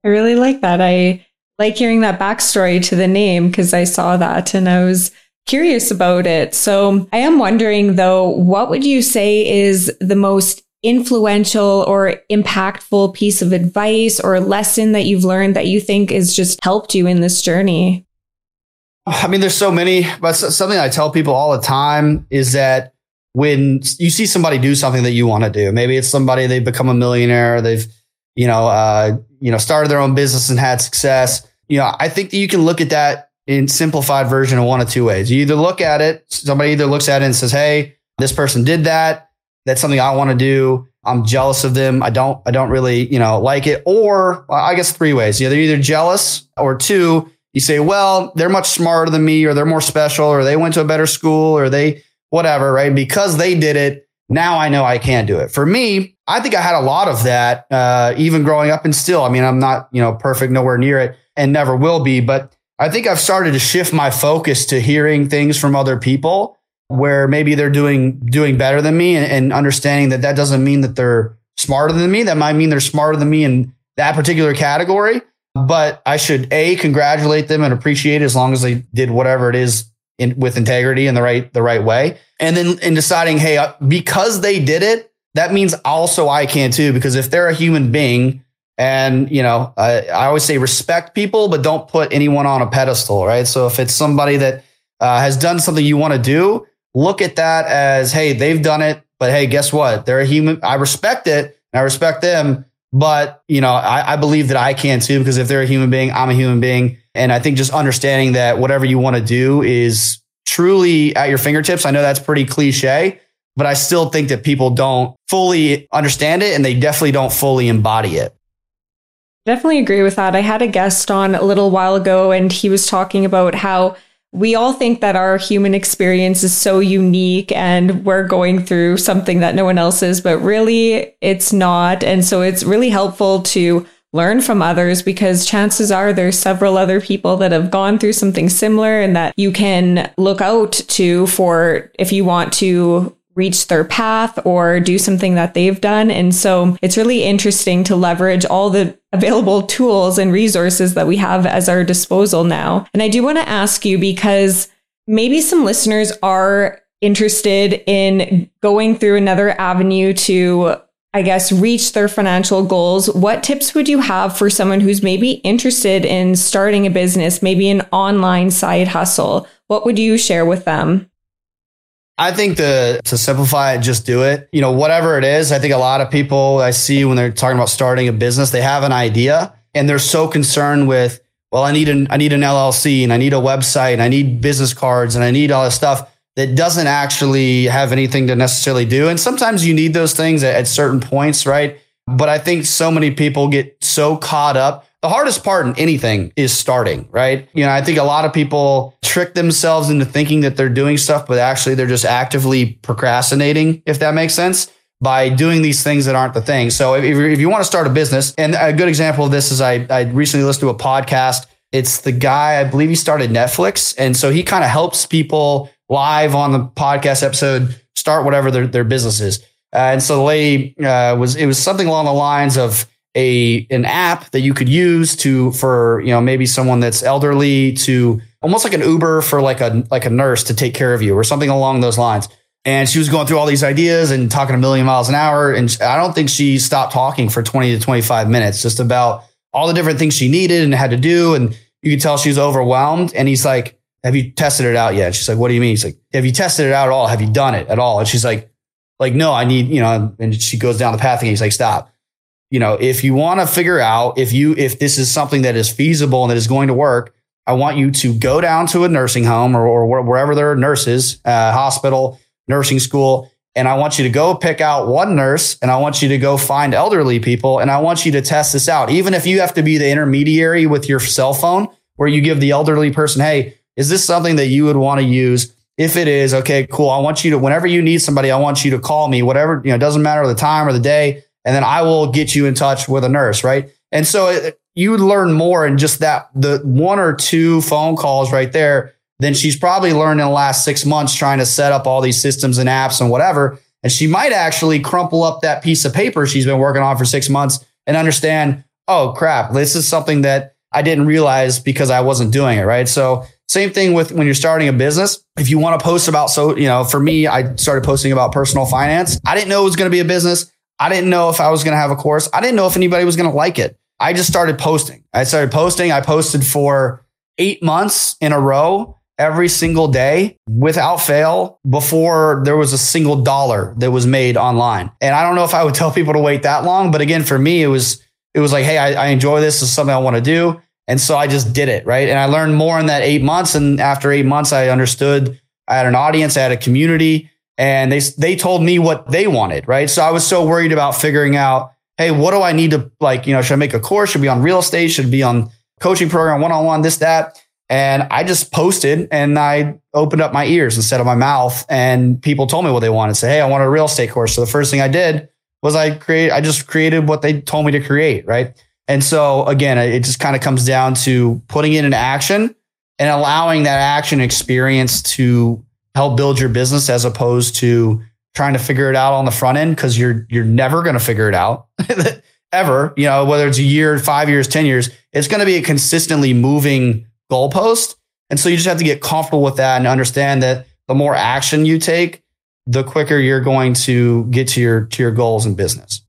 i really like that i like hearing that backstory to the name because i saw that and i was curious about it so i am wondering though what would you say is the most influential or impactful piece of advice or lesson that you've learned that you think has just helped you in this journey I mean, there's so many, but something I tell people all the time is that when you see somebody do something that you want to do, maybe it's somebody they've become a millionaire, they've, you know, uh, you know, started their own business and had success. You know, I think that you can look at that in simplified version of one of two ways. You either look at it, somebody either looks at it and says, Hey, this person did that. That's something I want to do. I'm jealous of them. I don't, I don't really, you know, like it. Or I guess three ways. You know, they're either jealous or two, you say, well, they're much smarter than me, or they're more special, or they went to a better school, or they whatever, right? Because they did it, now I know I can do it. For me, I think I had a lot of that, uh, even growing up, and still, I mean, I'm not, you know, perfect, nowhere near it, and never will be, but I think I've started to shift my focus to hearing things from other people where maybe they're doing doing better than me, and, and understanding that that doesn't mean that they're smarter than me. That might mean they're smarter than me in that particular category but I should a congratulate them and appreciate it as long as they did whatever it is in, with integrity in the right the right way. And then in deciding, hey, uh, because they did it, that means also I can too. Because if they're a human being, and you know, I, I always say respect people, but don't put anyone on a pedestal, right? So if it's somebody that uh, has done something you want to do, look at that as, hey, they've done it, but hey, guess what? They're a human. I respect it. I respect them but, you know, I, I believe that I can too, because if they're a human being, I'm a human being. And I think just understanding that whatever you want to do is truly at your fingertips. I know that's pretty cliche, but I still think that people don't fully understand it and they definitely don't fully embody it. Definitely agree with that. I had a guest on a little while ago and he was talking about how we all think that our human experience is so unique and we're going through something that no one else is, but really it's not. And so it's really helpful to learn from others because chances are there's several other people that have gone through something similar and that you can look out to for if you want to reach their path or do something that they've done. And so it's really interesting to leverage all the available tools and resources that we have as our disposal now. And I do want to ask you because maybe some listeners are interested in going through another avenue to I guess, reach their financial goals, what tips would you have for someone who's maybe interested in starting a business, maybe an online side hustle? What would you share with them? I think the to simplify it, just do it. You know, whatever it is. I think a lot of people I see when they're talking about starting a business, they have an idea and they're so concerned with, well, I need an I need an LLC and I need a website and I need business cards and I need all this stuff that doesn't actually have anything to necessarily do. And sometimes you need those things at, at certain points, right? But I think so many people get so caught up the hardest part in anything is starting, right? You know, I think a lot of people trick themselves into thinking that they're doing stuff, but actually they're just actively procrastinating, if that makes sense, by doing these things that aren't the thing. So if, if you want to start a business, and a good example of this is I, I recently listened to a podcast. It's the guy, I believe he started Netflix. And so he kind of helps people live on the podcast episode start whatever their, their business is. Uh, and so the lady uh, was, it was something along the lines of, a an app that you could use to for you know maybe someone that's elderly to almost like an Uber for like a like a nurse to take care of you or something along those lines. And she was going through all these ideas and talking a million miles an hour. And I don't think she stopped talking for 20 to 25 minutes just about all the different things she needed and had to do. And you could tell she was overwhelmed. And he's like, Have you tested it out yet? She's like, What do you mean? He's like, Have you tested it out at all? Have you done it at all? And she's like, like, no, I need, you know, and she goes down the path and he's like, stop you know, if you want to figure out if you if this is something that is feasible and that is going to work, I want you to go down to a nursing home or, or wherever there are nurses, uh, hospital, nursing school, and I want you to go pick out one nurse and I want you to go find elderly people and I want you to test this out. Even if you have to be the intermediary with your cell phone, where you give the elderly person, hey, is this something that you would want to use? If it is, okay, cool. I want you to, whenever you need somebody, I want you to call me, whatever, you know, doesn't matter the time or the day and then I will get you in touch with a nurse, right? And so it, you learn more in just that the one or two phone calls right there than she's probably learned in the last six months trying to set up all these systems and apps and whatever. And she might actually crumple up that piece of paper she's been working on for six months and understand, oh crap, this is something that I didn't realize because I wasn't doing it, right? So same thing with when you're starting a business. If you want to post about, so, you know, for me, I started posting about personal finance. I didn't know it was going to be a business. I didn't know if I was going to have a course. I didn't know if anybody was going to like it. I just started posting. I started posting. I posted for eight months in a row every single day without fail before there was a single dollar that was made online. And I don't know if I would tell people to wait that long, but again, for me, it was, it was like, Hey, I, I enjoy this. This is something I want to do. And so I just did it. Right. And I learned more in that eight months. And after eight months, I understood I had an audience, I had a community and they they told me what they wanted, right? So I was so worried about figuring out, hey, what do I need to like, you know, should I make a course? Should be on real estate? Should be on coaching program, one on one, this that. And I just posted and I opened up my ears instead of my mouth, and people told me what they wanted. Say, hey, I want a real estate course. So the first thing I did was I create, I just created what they told me to create, right? And so again, it just kind of comes down to putting it in action and allowing that action experience to help build your business as opposed to trying to figure it out on the front end because you're you're never going to figure it out ever you know whether it's a year five years ten years it's going to be a consistently moving goalpost. And so you just have to get comfortable with that and understand that the more action you take the quicker you're going to get to your to your goals in business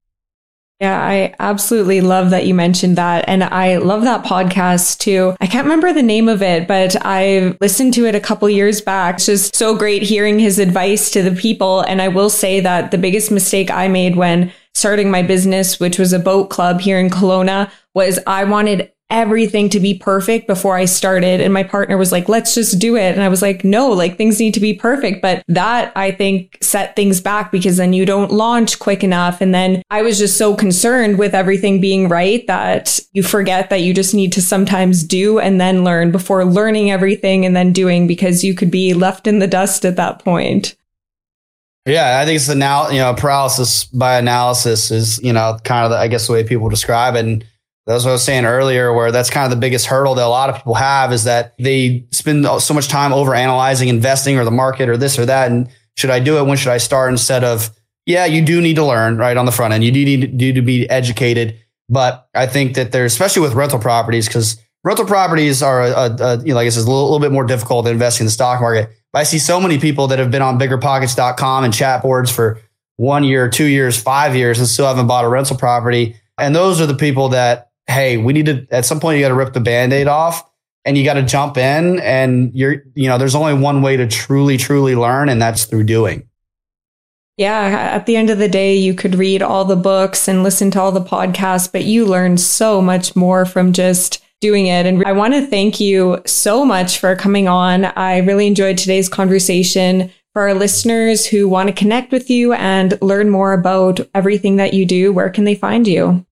yeah, I absolutely love that you mentioned that. And I love that podcast too. I can't remember the name of it, but I listened to it a couple years back. It's just so great hearing his advice to the people. And I will say that the biggest mistake I made when starting my business, which was a boat club here in Kelowna, was I wanted everything to be perfect before I started. And my partner was like, let's just do it. And I was like, no, like things need to be perfect. But that I think set things back because then you don't launch quick enough. And then I was just so concerned with everything being right that you forget that you just need to sometimes do and then learn before learning everything and then doing because you could be left in the dust at that point. Yeah, I think it's the now, you know, paralysis by analysis is, you know, kind of, the, I guess, the way people describe it. And that's what I was saying earlier, where that's kind of the biggest hurdle that a lot of people have is that they spend so much time over analyzing investing or the market or this or that. And should I do it? When should I start? Instead of, yeah, you do need to learn right on the front end. You do need to, do to be educated. But I think that there's, especially with rental properties, because rental properties are, a, a, you know, like I said, a little, little bit more difficult than investing in the stock market but I see so many people that have been on biggerpockets.com and chat boards for one year, two years, five years, and still haven't bought a rental property. And those are the people that, hey, we need to, at some point, you got to rip the band aid off and you got to jump in. And you're, you know, there's only one way to truly, truly learn, and that's through doing. Yeah, at the end of the day, you could read all the books and listen to all the podcasts, but you learn so much more from just doing it. And I want to thank you so much for coming on. I really enjoyed today's conversation. For our listeners who want to connect with you and learn more about everything that you do, where can they find you?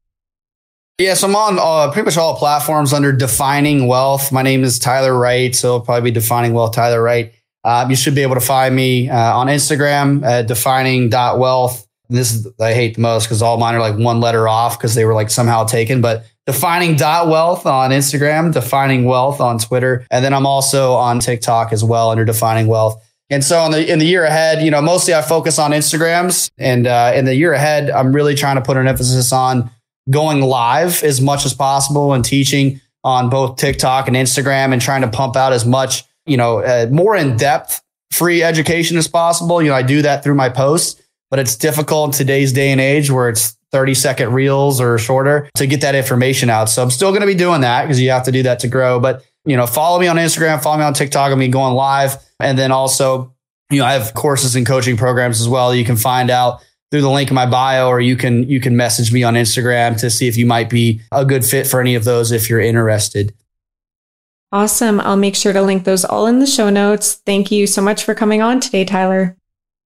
Yes, I'm on uh, pretty much all platforms under Defining Wealth. My name is Tyler Wright, so it'll probably be Defining Wealth, Tyler Wright. Um, you should be able to find me uh, on Instagram at defining.wealth. This is I hate the most because all mine are like one letter off because they were like somehow taken. But defining wealth on Instagram, defining wealth on Twitter. And then I'm also on TikTok as well under defining wealth. And so in the in the year ahead, you know, mostly I focus on Instagrams, and uh, in the year ahead, I'm really trying to put an emphasis on going live as much as possible and teaching on both TikTok and Instagram, and trying to pump out as much, you know, uh, more in depth free education as possible. You know, I do that through my posts, but it's difficult in today's day and age where it's 30 second reels or shorter to get that information out. So I'm still going to be doing that because you have to do that to grow. But, you know, follow me on Instagram, follow me on TikTok. I'm going live. And then also, you know, I have courses and coaching programs as well. You can find out through the link in my bio, or you can, you can message me on Instagram to see if you might be a good fit for any of those if you're interested. Awesome. I'll make sure to link those all in the show notes. Thank you so much for coming on today, Tyler.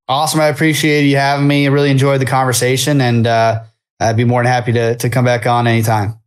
Awesome. I appreciate you having me. I really enjoyed the conversation and, uh, I'd be more than happy to, to come back on anytime.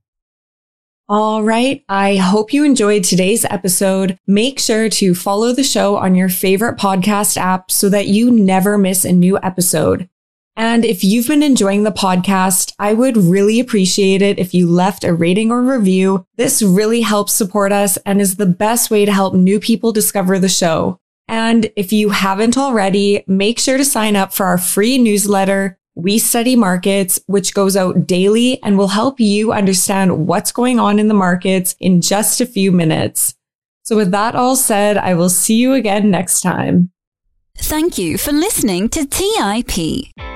All right. I hope you enjoyed today's episode. Make sure to follow the show on your favorite podcast app so that you never miss a new episode. And if you've been enjoying the podcast, I would really appreciate it if you left a rating or review. This really helps support us and is the best way to help new people discover the show. And if you haven't already, make sure to sign up for our free newsletter we study markets, which goes out daily and will help you understand what's going on in the markets in just a few minutes. So with that all said, I will see you again next time. Thank you for listening to TIP.